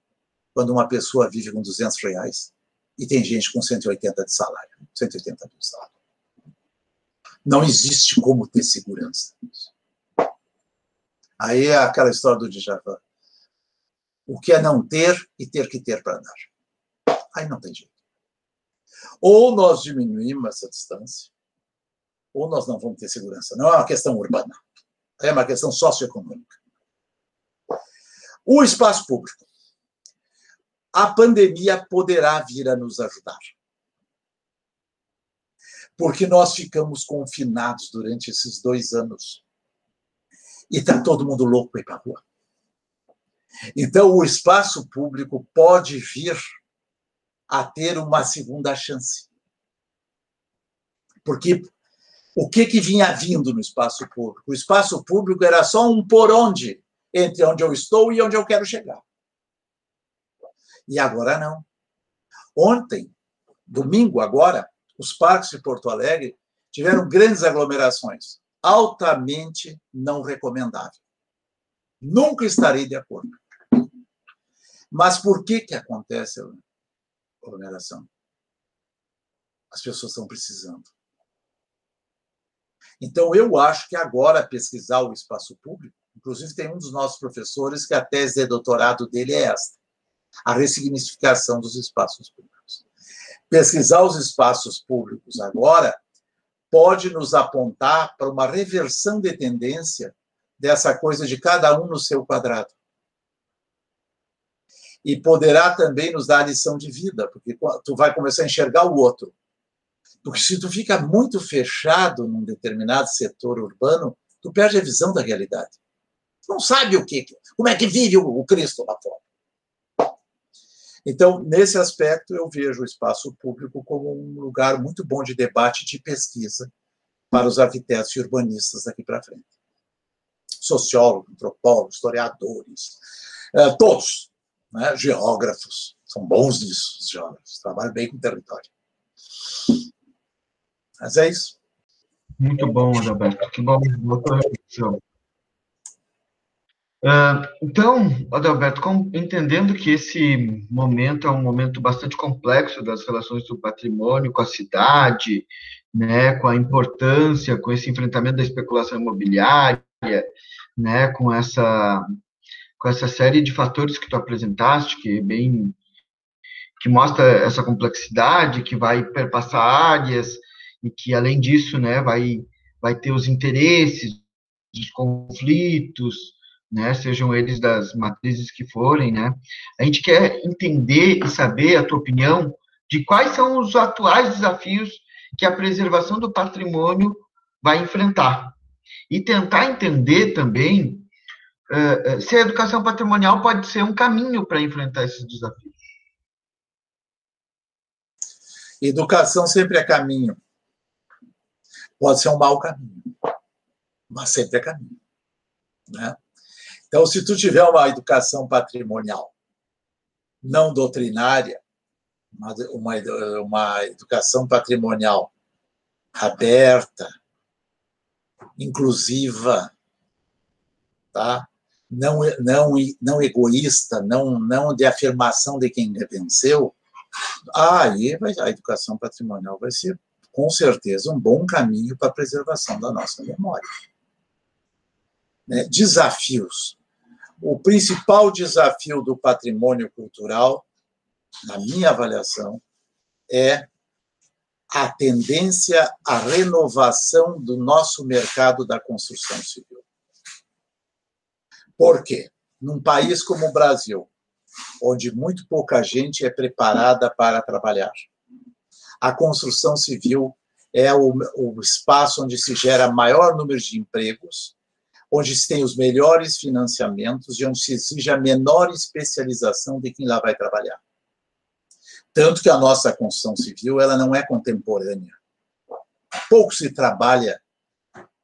quando uma pessoa vive com 200 reais e tem gente com 180 de salário, 180 de salário. Não existe como ter segurança. Aí é aquela história do Djavan. O que é não ter e ter que ter para dar. Aí não tem jeito. Ou nós diminuímos essa distância, ou nós não vamos ter segurança. Não é uma questão urbana, é uma questão socioeconômica. O espaço público. A pandemia poderá vir a nos ajudar porque nós ficamos confinados durante esses dois anos. E está todo mundo louco ir para a rua. Então, o espaço público pode vir a ter uma segunda chance. Porque o que, que vinha vindo no espaço público? O espaço público era só um por onde entre onde eu estou e onde eu quero chegar. E agora não. Ontem, domingo agora, os parques de Porto Alegre tiveram grandes aglomerações, altamente não recomendável. Nunca estarei de acordo. Mas por que que acontece a aglomeração? As pessoas estão precisando. Então, eu acho que agora pesquisar o espaço público, inclusive tem um dos nossos professores que a tese de doutorado dele é esta, a ressignificação dos espaços públicos pesquisar os espaços públicos agora pode nos apontar para uma reversão de tendência dessa coisa de cada um no seu quadrado. E poderá também nos dar lição de vida, porque tu vai começar a enxergar o outro. Porque se tu fica muito fechado num determinado setor urbano, tu perde a visão da realidade. Tu não sabe o que, como é que vive o Cristo lá fora. Então, nesse aspecto, eu vejo o espaço público como um lugar muito bom de debate de pesquisa para os arquitetos e urbanistas daqui para frente. Sociólogos, antropólogos, historiadores, eh, todos, né, geógrafos, São bons nisso, os geólogos. Trabalham bem com o território. Mas é isso. Muito bom, Adalberto. Que bom. Uh, então, Adalberto, entendendo que esse momento é um momento bastante complexo das relações do patrimônio com a cidade, né, com a importância, com esse enfrentamento da especulação imobiliária, né, com essa com essa série de fatores que tu apresentaste, que é bem que mostra essa complexidade, que vai perpassar áreas e que além disso, né, vai vai ter os interesses, os conflitos, né, sejam eles das matrizes que forem, né, a gente quer entender e saber a tua opinião de quais são os atuais desafios que a preservação do patrimônio vai enfrentar. E tentar entender também uh, se a educação patrimonial pode ser um caminho para enfrentar esses desafios. Educação sempre é caminho. Pode ser um mau caminho, mas sempre é caminho. Né? Então, se tu tiver uma educação patrimonial não doutrinária, uma, uma, uma educação patrimonial aberta, inclusiva, tá? não, não, não egoísta, não, não de afirmação de quem venceu, aí a educação patrimonial vai ser, com certeza, um bom caminho para a preservação da nossa memória. Né? Desafios. O principal desafio do patrimônio cultural, na minha avaliação, é a tendência à renovação do nosso mercado da construção civil. Por quê? Num país como o Brasil, onde muito pouca gente é preparada para trabalhar, a construção civil é o, o espaço onde se gera maior número de empregos onde se tem os melhores financiamentos e onde se exige a menor especialização de quem lá vai trabalhar. Tanto que a nossa construção civil ela não é contemporânea. Pouco se trabalha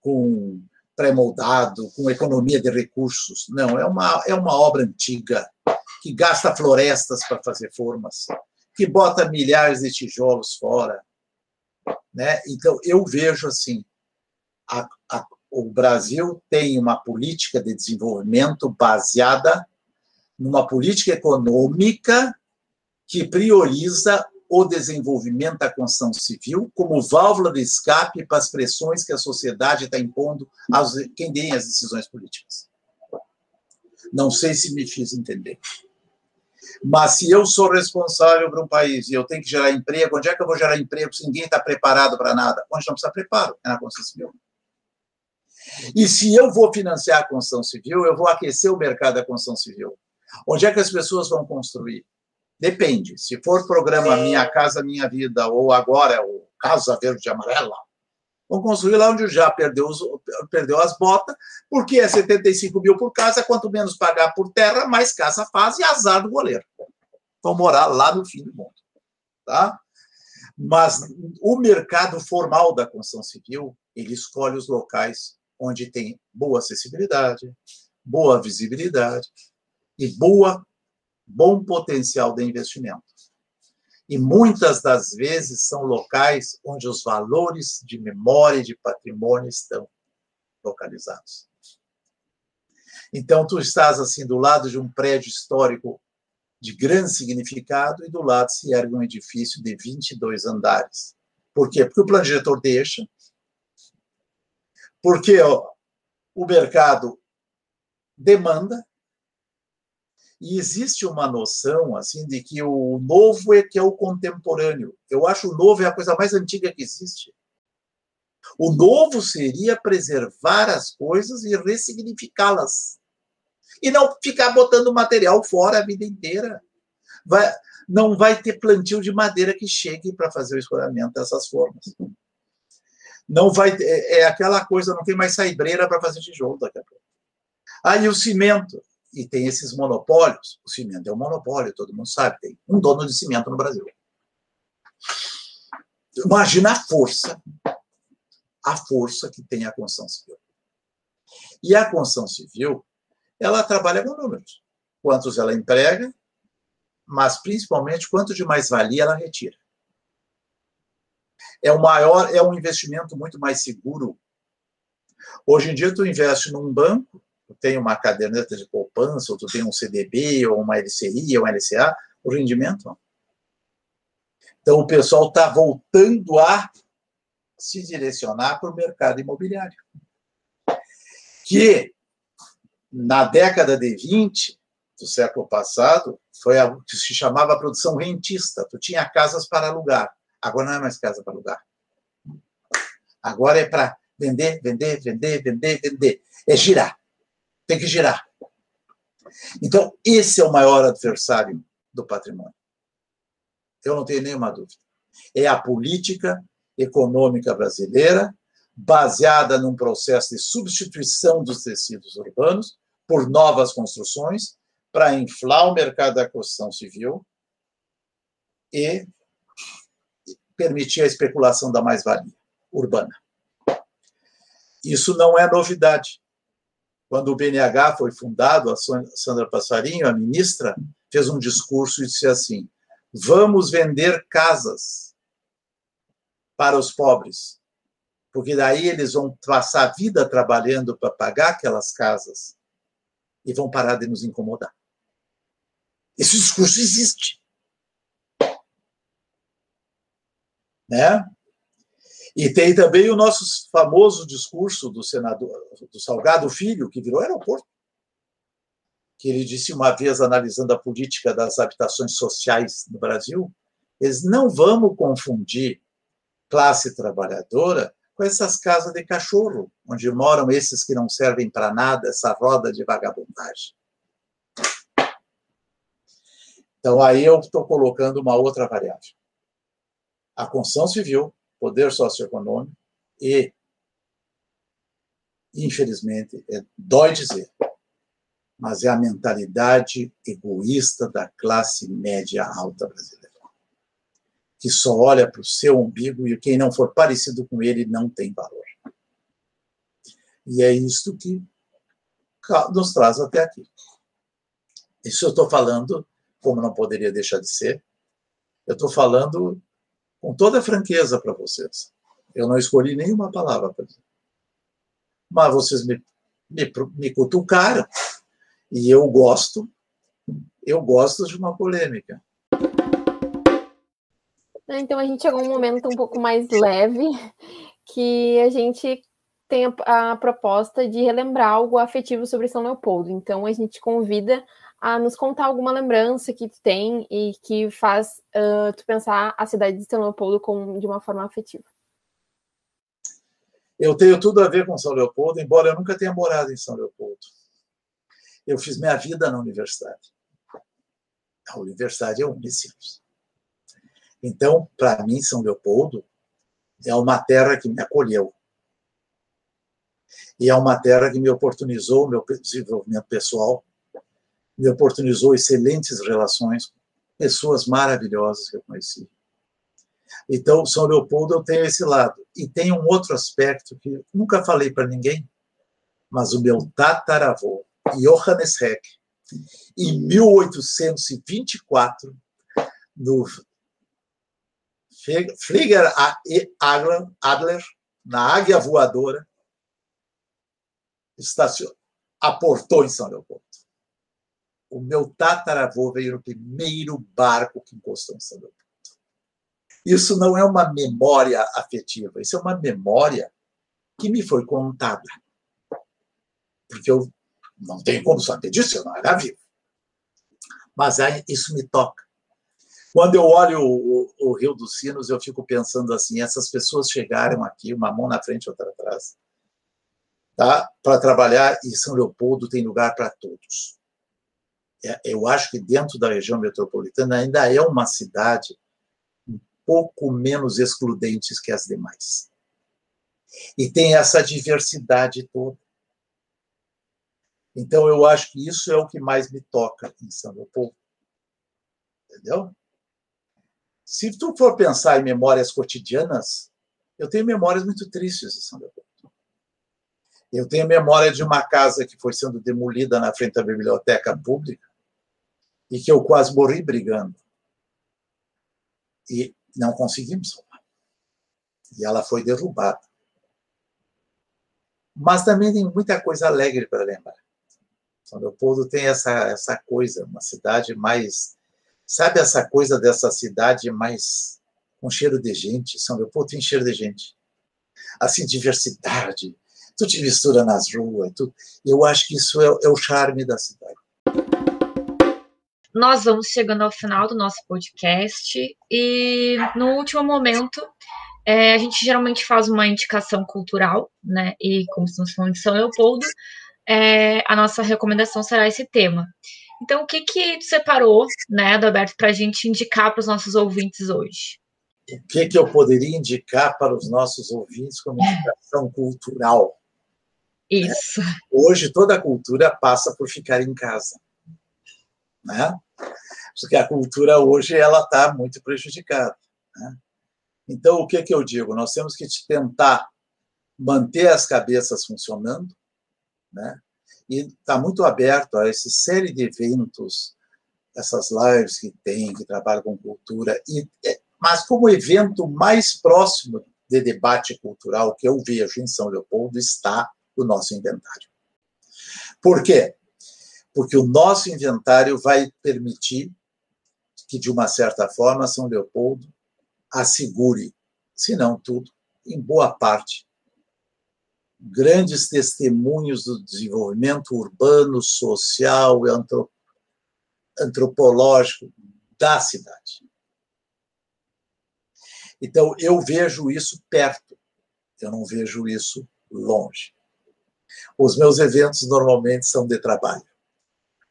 com pré-moldado, com economia de recursos. Não, é uma, é uma obra antiga, que gasta florestas para fazer formas, que bota milhares de tijolos fora. Né? Então, eu vejo assim, a, a, o Brasil tem uma política de desenvolvimento baseada numa política econômica que prioriza o desenvolvimento da construção civil como válvula de escape para as pressões que a sociedade está impondo a quem tem as decisões políticas. Não sei se me fiz entender. Mas se eu sou responsável por um país e eu tenho que gerar emprego, onde é que eu vou gerar emprego se ninguém está preparado para nada? Onde não precisa preparo? É na construção civil. E se eu vou financiar a construção civil, eu vou aquecer o mercado da construção civil. Onde é que as pessoas vão construir? Depende. Se for programa Minha Casa Minha Vida, ou agora o Casa Verde e Amarela, vão construir lá onde já perdeu, os, perdeu as botas, porque é 75 mil por casa, quanto menos pagar por terra, mais casa faz e azar do goleiro. Vão morar lá no fim do mundo. Tá? Mas o mercado formal da construção civil, ele escolhe os locais onde tem boa acessibilidade, boa visibilidade e boa bom potencial de investimento. E muitas das vezes são locais onde os valores de memória e de patrimônio estão localizados. Então, tu estás assim do lado de um prédio histórico de grande significado e do lado se ergue um edifício de 22 andares. Por quê? Porque o plano diretor deixa, porque ó, o mercado demanda e existe uma noção assim de que o novo é que é o contemporâneo. Eu acho o novo é a coisa mais antiga que existe. O novo seria preservar as coisas e ressignificá-las. E não ficar botando material fora a vida inteira. Vai, não vai ter plantio de madeira que chegue para fazer o escoramento dessas formas não vai é, é aquela coisa, não tem mais saibreira para fazer tijolo daqui a pouco. Aí o cimento, e tem esses monopólios, o cimento é um monopólio, todo mundo sabe, tem um dono de cimento no Brasil. Imagina a força, a força que tem a construção civil. E a construção civil, ela trabalha com números. Quantos ela emprega, mas principalmente quanto de mais-valia ela retira. É o maior, é um investimento muito mais seguro. Hoje em dia, tu investe num banco, tu tem uma caderneta de poupança, ou tu tem um CDB, ou uma LCI, ou uma LCA, o rendimento. Então, o pessoal está voltando a se direcionar para o mercado imobiliário. Que, na década de 20 do século passado, foi a que se chamava produção rentista. Tu tinha casas para alugar. Agora não é mais casa para alugar. Agora é para vender, vender, vender, vender, vender. É girar. Tem que girar. Então, esse é o maior adversário do patrimônio. Eu não tenho nenhuma dúvida. É a política econômica brasileira, baseada num processo de substituição dos tecidos urbanos por novas construções, para inflar o mercado da construção civil e permitir a especulação da mais-valia urbana. Isso não é novidade. Quando o BNH foi fundado, a Sandra Passarinho, a ministra, fez um discurso e disse assim: vamos vender casas para os pobres, porque daí eles vão passar a vida trabalhando para pagar aquelas casas e vão parar de nos incomodar. Esse discurso existe. Né? E tem também o nosso famoso discurso do senador, do Salgado Filho, que virou aeroporto. Que ele disse uma vez, analisando a política das habitações sociais no Brasil, eles não vamos confundir classe trabalhadora com essas casas de cachorro, onde moram esses que não servem para nada, essa roda de vagabundagem. Então, aí eu estou colocando uma outra variável. A construção civil, poder socioeconômico e, infelizmente, é, dói dizer, mas é a mentalidade egoísta da classe média alta brasileira, que só olha para o seu umbigo e quem não for parecido com ele não tem valor. E é isto que nos traz até aqui. Isso eu estou falando como não poderia deixar de ser. Eu estou falando com toda franqueza para vocês. Eu não escolhi nenhuma palavra para dizer. Mas vocês me, me, me cutucaram. E eu gosto, eu gosto de uma polêmica. Então a gente chegou a um momento um pouco mais leve, que a gente tem a, a, proposta de relembrar algo afetivo sobre São Leopoldo. Então a gente convida a nos contar alguma lembrança que tu tem e que faz uh, tu pensar a cidade de São Leopoldo com, de uma forma afetiva. Eu tenho tudo a ver com São Leopoldo, embora eu nunca tenha morado em São Leopoldo. Eu fiz minha vida na universidade. A universidade é Unicinos. Então, para mim, São Leopoldo é uma terra que me acolheu. E é uma terra que me oportunizou o meu desenvolvimento pessoal, me oportunizou excelentes relações, pessoas maravilhosas que eu conheci. Então, São Leopoldo, eu tenho esse lado. E tem um outro aspecto que nunca falei para ninguém, mas o meu tataravô, Johannes Heck, em 1824, no Flieger Adler, na Águia Voadora, aportou em São Leopoldo. O meu tataravô veio no primeiro barco que encostou em São Leopoldo. Isso não é uma memória afetiva, isso é uma memória que me foi contada. Porque eu não tenho como saber disso, eu não era vivo. Mas aí, isso me toca. Quando eu olho o, o, o, Rio dos Sinos, eu fico pensando assim: essas pessoas chegaram aqui, uma mão na frente, outra atrás, tá? para trabalhar, e São Leopoldo tem lugar para todos. É, eu acho que dentro da região metropolitana ainda é uma cidade um pouco menos excludente que as demais. E tem essa diversidade toda. Então, eu acho que isso é o que mais me toca em São Leopoldo. Entendeu? Se tu for pensar em memórias cotidianas, eu tenho memórias muito tristes de São Leopoldo. Eu tenho memória de uma casa que foi sendo demolida na frente da biblioteca pública, e que eu quase morri brigando. E não conseguimos. E ela foi derrubada. Mas também tem muita coisa alegre para lembrar. São Leopoldo tem essa, essa coisa, uma cidade mais. Sabe essa coisa dessa cidade mais com cheiro de gente? São Leopoldo tem cheiro de gente. Assim, diversidade. Tu te mistura nas ruas. Tu... Eu acho que isso é, é o charme da cidade nós vamos chegando ao final do nosso podcast e no último momento é, a gente geralmente faz uma indicação cultural, né? E como estamos falando de São Leopoldo, é, a nossa recomendação será esse tema. Então, o que que separou, né, Alberto, para a gente indicar para os nossos ouvintes hoje? O que que eu poderia indicar para os nossos ouvintes como indicação cultural? Isso. Hoje toda a cultura passa por ficar em casa né? Porque a cultura hoje ela está muito prejudicada. Né? Então, o que, que eu digo? Nós temos que tentar manter as cabeças funcionando, né? E está muito aberto a essa série de eventos, essas lives que tem, que trabalham com cultura, e, é, mas como evento mais próximo de debate cultural que eu vejo em São Leopoldo está o nosso inventário. Por quê? Porque o nosso inventário vai permitir que, de uma certa forma, São Leopoldo assegure, se não tudo, em boa parte, grandes testemunhos do desenvolvimento urbano, social e antropológico da cidade. Então, eu vejo isso perto, eu não vejo isso longe. Os meus eventos normalmente são de trabalho.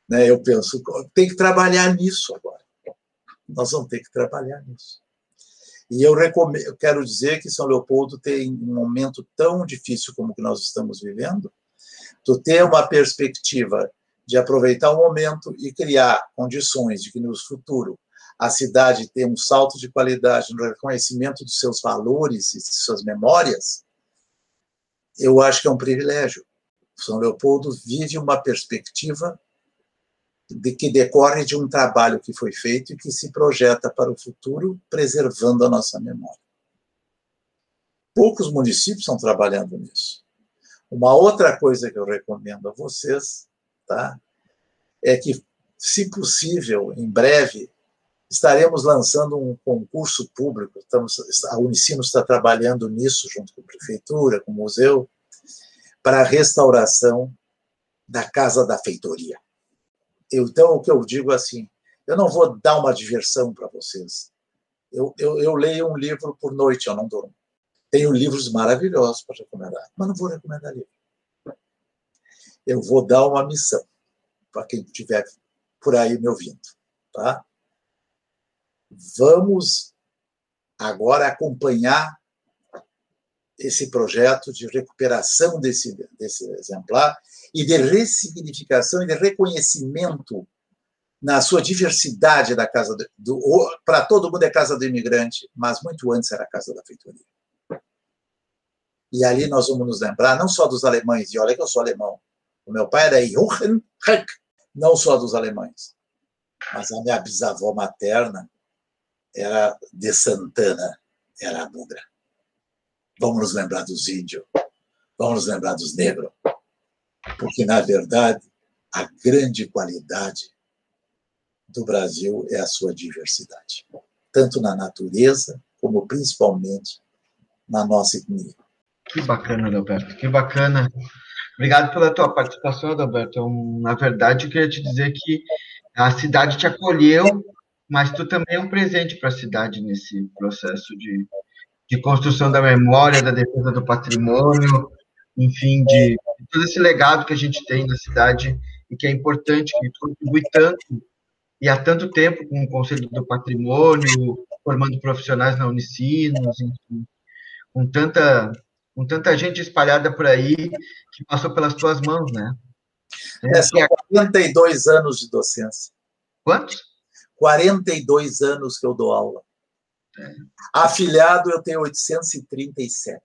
Né? Eu penso, tem que trabalhar nisso agora. Nós vamos ter que trabalhar nisso. E eu, recomendo, eu quero dizer que São Leopoldo tem um momento tão difícil como o que nós estamos vivendo, tu ter uma perspectiva de aproveitar o momento e criar condições de que no futuro a cidade tenha um salto de qualidade no reconhecimento dos seus valores e de suas memórias, eu acho que é um privilégio. São Leopoldo vive uma perspectiva de que decorre de um trabalho que foi feito e que se projeta para o futuro, preservando a nossa memória. Poucos municípios estão trabalhando nisso. Uma outra coisa que eu recomendo a vocês, tá, é que, se possível, em breve, estaremos lançando um concurso público. Estamos, a Unicino está trabalhando nisso junto com a prefeitura, com o museu, para a restauração da Casa da Feitoria. Então, o que eu digo assim, eu não vou dar uma diversão para vocês. Eu, eu, eu, leio um livro por noite, eu não durmo. Tenho livros maravilhosos para recomendar, mas não vou recomendar livro. Eu vou dar uma missão para quem estiver por aí me ouvindo. Tá? Vamos agora acompanhar esse projeto de recuperação desse, desse exemplar e de ressignificação e de reconhecimento na sua diversidade da casa do, do para todo mundo é casa do imigrante, mas muito antes era a casa da feitoria. E ali nós vamos nos lembrar não só dos alemães, e olha que eu sou alemão. O meu pai era Johann Heck, não só dos alemães, mas a minha bisavó materna era de Santana, era a Bugra. Vamos nos lembrar dos índios, vamos nos lembrar dos negros, porque, na verdade, a grande qualidade do Brasil é a sua diversidade, tanto na natureza, como principalmente na nossa etnia. Que bacana, Adalberto, que bacana. Obrigado pela tua participação, Adalberto. Na verdade, eu queria te dizer que a cidade te acolheu, mas tu também é um presente para a cidade nesse processo de de construção da memória, da defesa do patrimônio, enfim, de, de todo esse legado que a gente tem na cidade e que é importante, que contribui tanto e há tanto tempo com o Conselho do Patrimônio, formando profissionais na Unicinos, enfim, com tanta, com tanta gente espalhada por aí que passou pelas tuas mãos, né? É, são 42 anos de docência. Quantos? 42 anos que eu dou aula. Afiliado, eu tenho 837.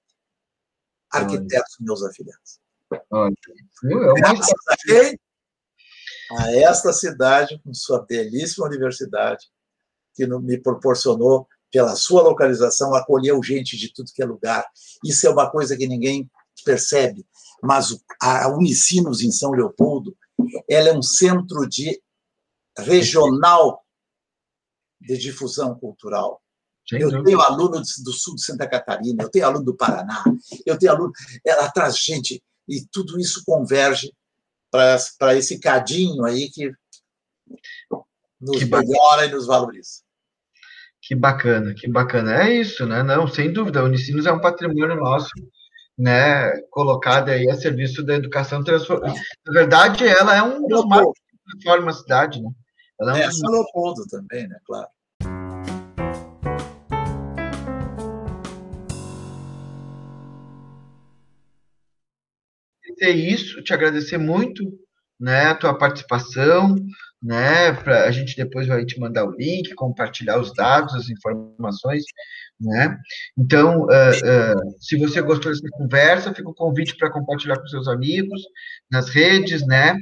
Arquitetos Olha. meus afiliados. Olha. Graças a quem? a esta cidade, com sua belíssima universidade, que me proporcionou, pela sua localização, acolheu gente de tudo que é lugar. Isso é uma coisa que ninguém percebe, mas a Unicinos em São Leopoldo, ela é um centro de regional de difusão cultural. Eu tenho aluno do sul de Santa Catarina, eu tenho aluno do Paraná, eu tenho aluno. Ela traz gente, e tudo isso converge para esse cadinho aí que nos que melhora e nos valoriza. Que bacana, que bacana. É isso, né? Não, sem dúvida, a Unicinos é um patrimônio nosso, né? Colocado aí a serviço da educação transformada. Na verdade, ela é um dos mais que transforma a cidade, né? Ela é, um... é também, né? Claro. Agradecer isso, te agradecer muito, né, a tua participação, né, para a gente depois vai te mandar o link, compartilhar os dados, as informações, né. Então, uh, uh, se você gostou dessa conversa, fica o convite para compartilhar com seus amigos nas redes, né.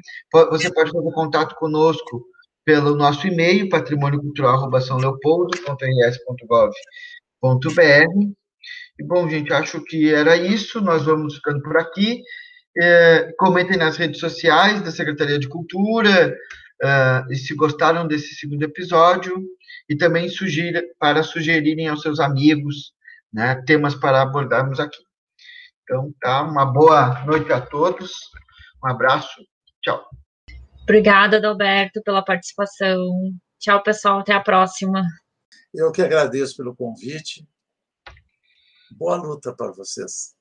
Você pode fazer contato conosco pelo nosso e-mail patrimôniocultural@sãoleopoldo.rs.gov.br. E bom, gente, acho que era isso. Nós vamos ficando por aqui. É, comentem nas redes sociais da Secretaria de Cultura, e se gostaram desse segundo episódio, e também sugira, para sugerirem aos seus amigos né, temas para abordarmos aqui. Então, tá, uma boa noite a todos, um abraço, tchau. Obrigada, Adalberto, pela participação. Tchau, pessoal, até a próxima. Eu que agradeço pelo convite. Boa luta para vocês.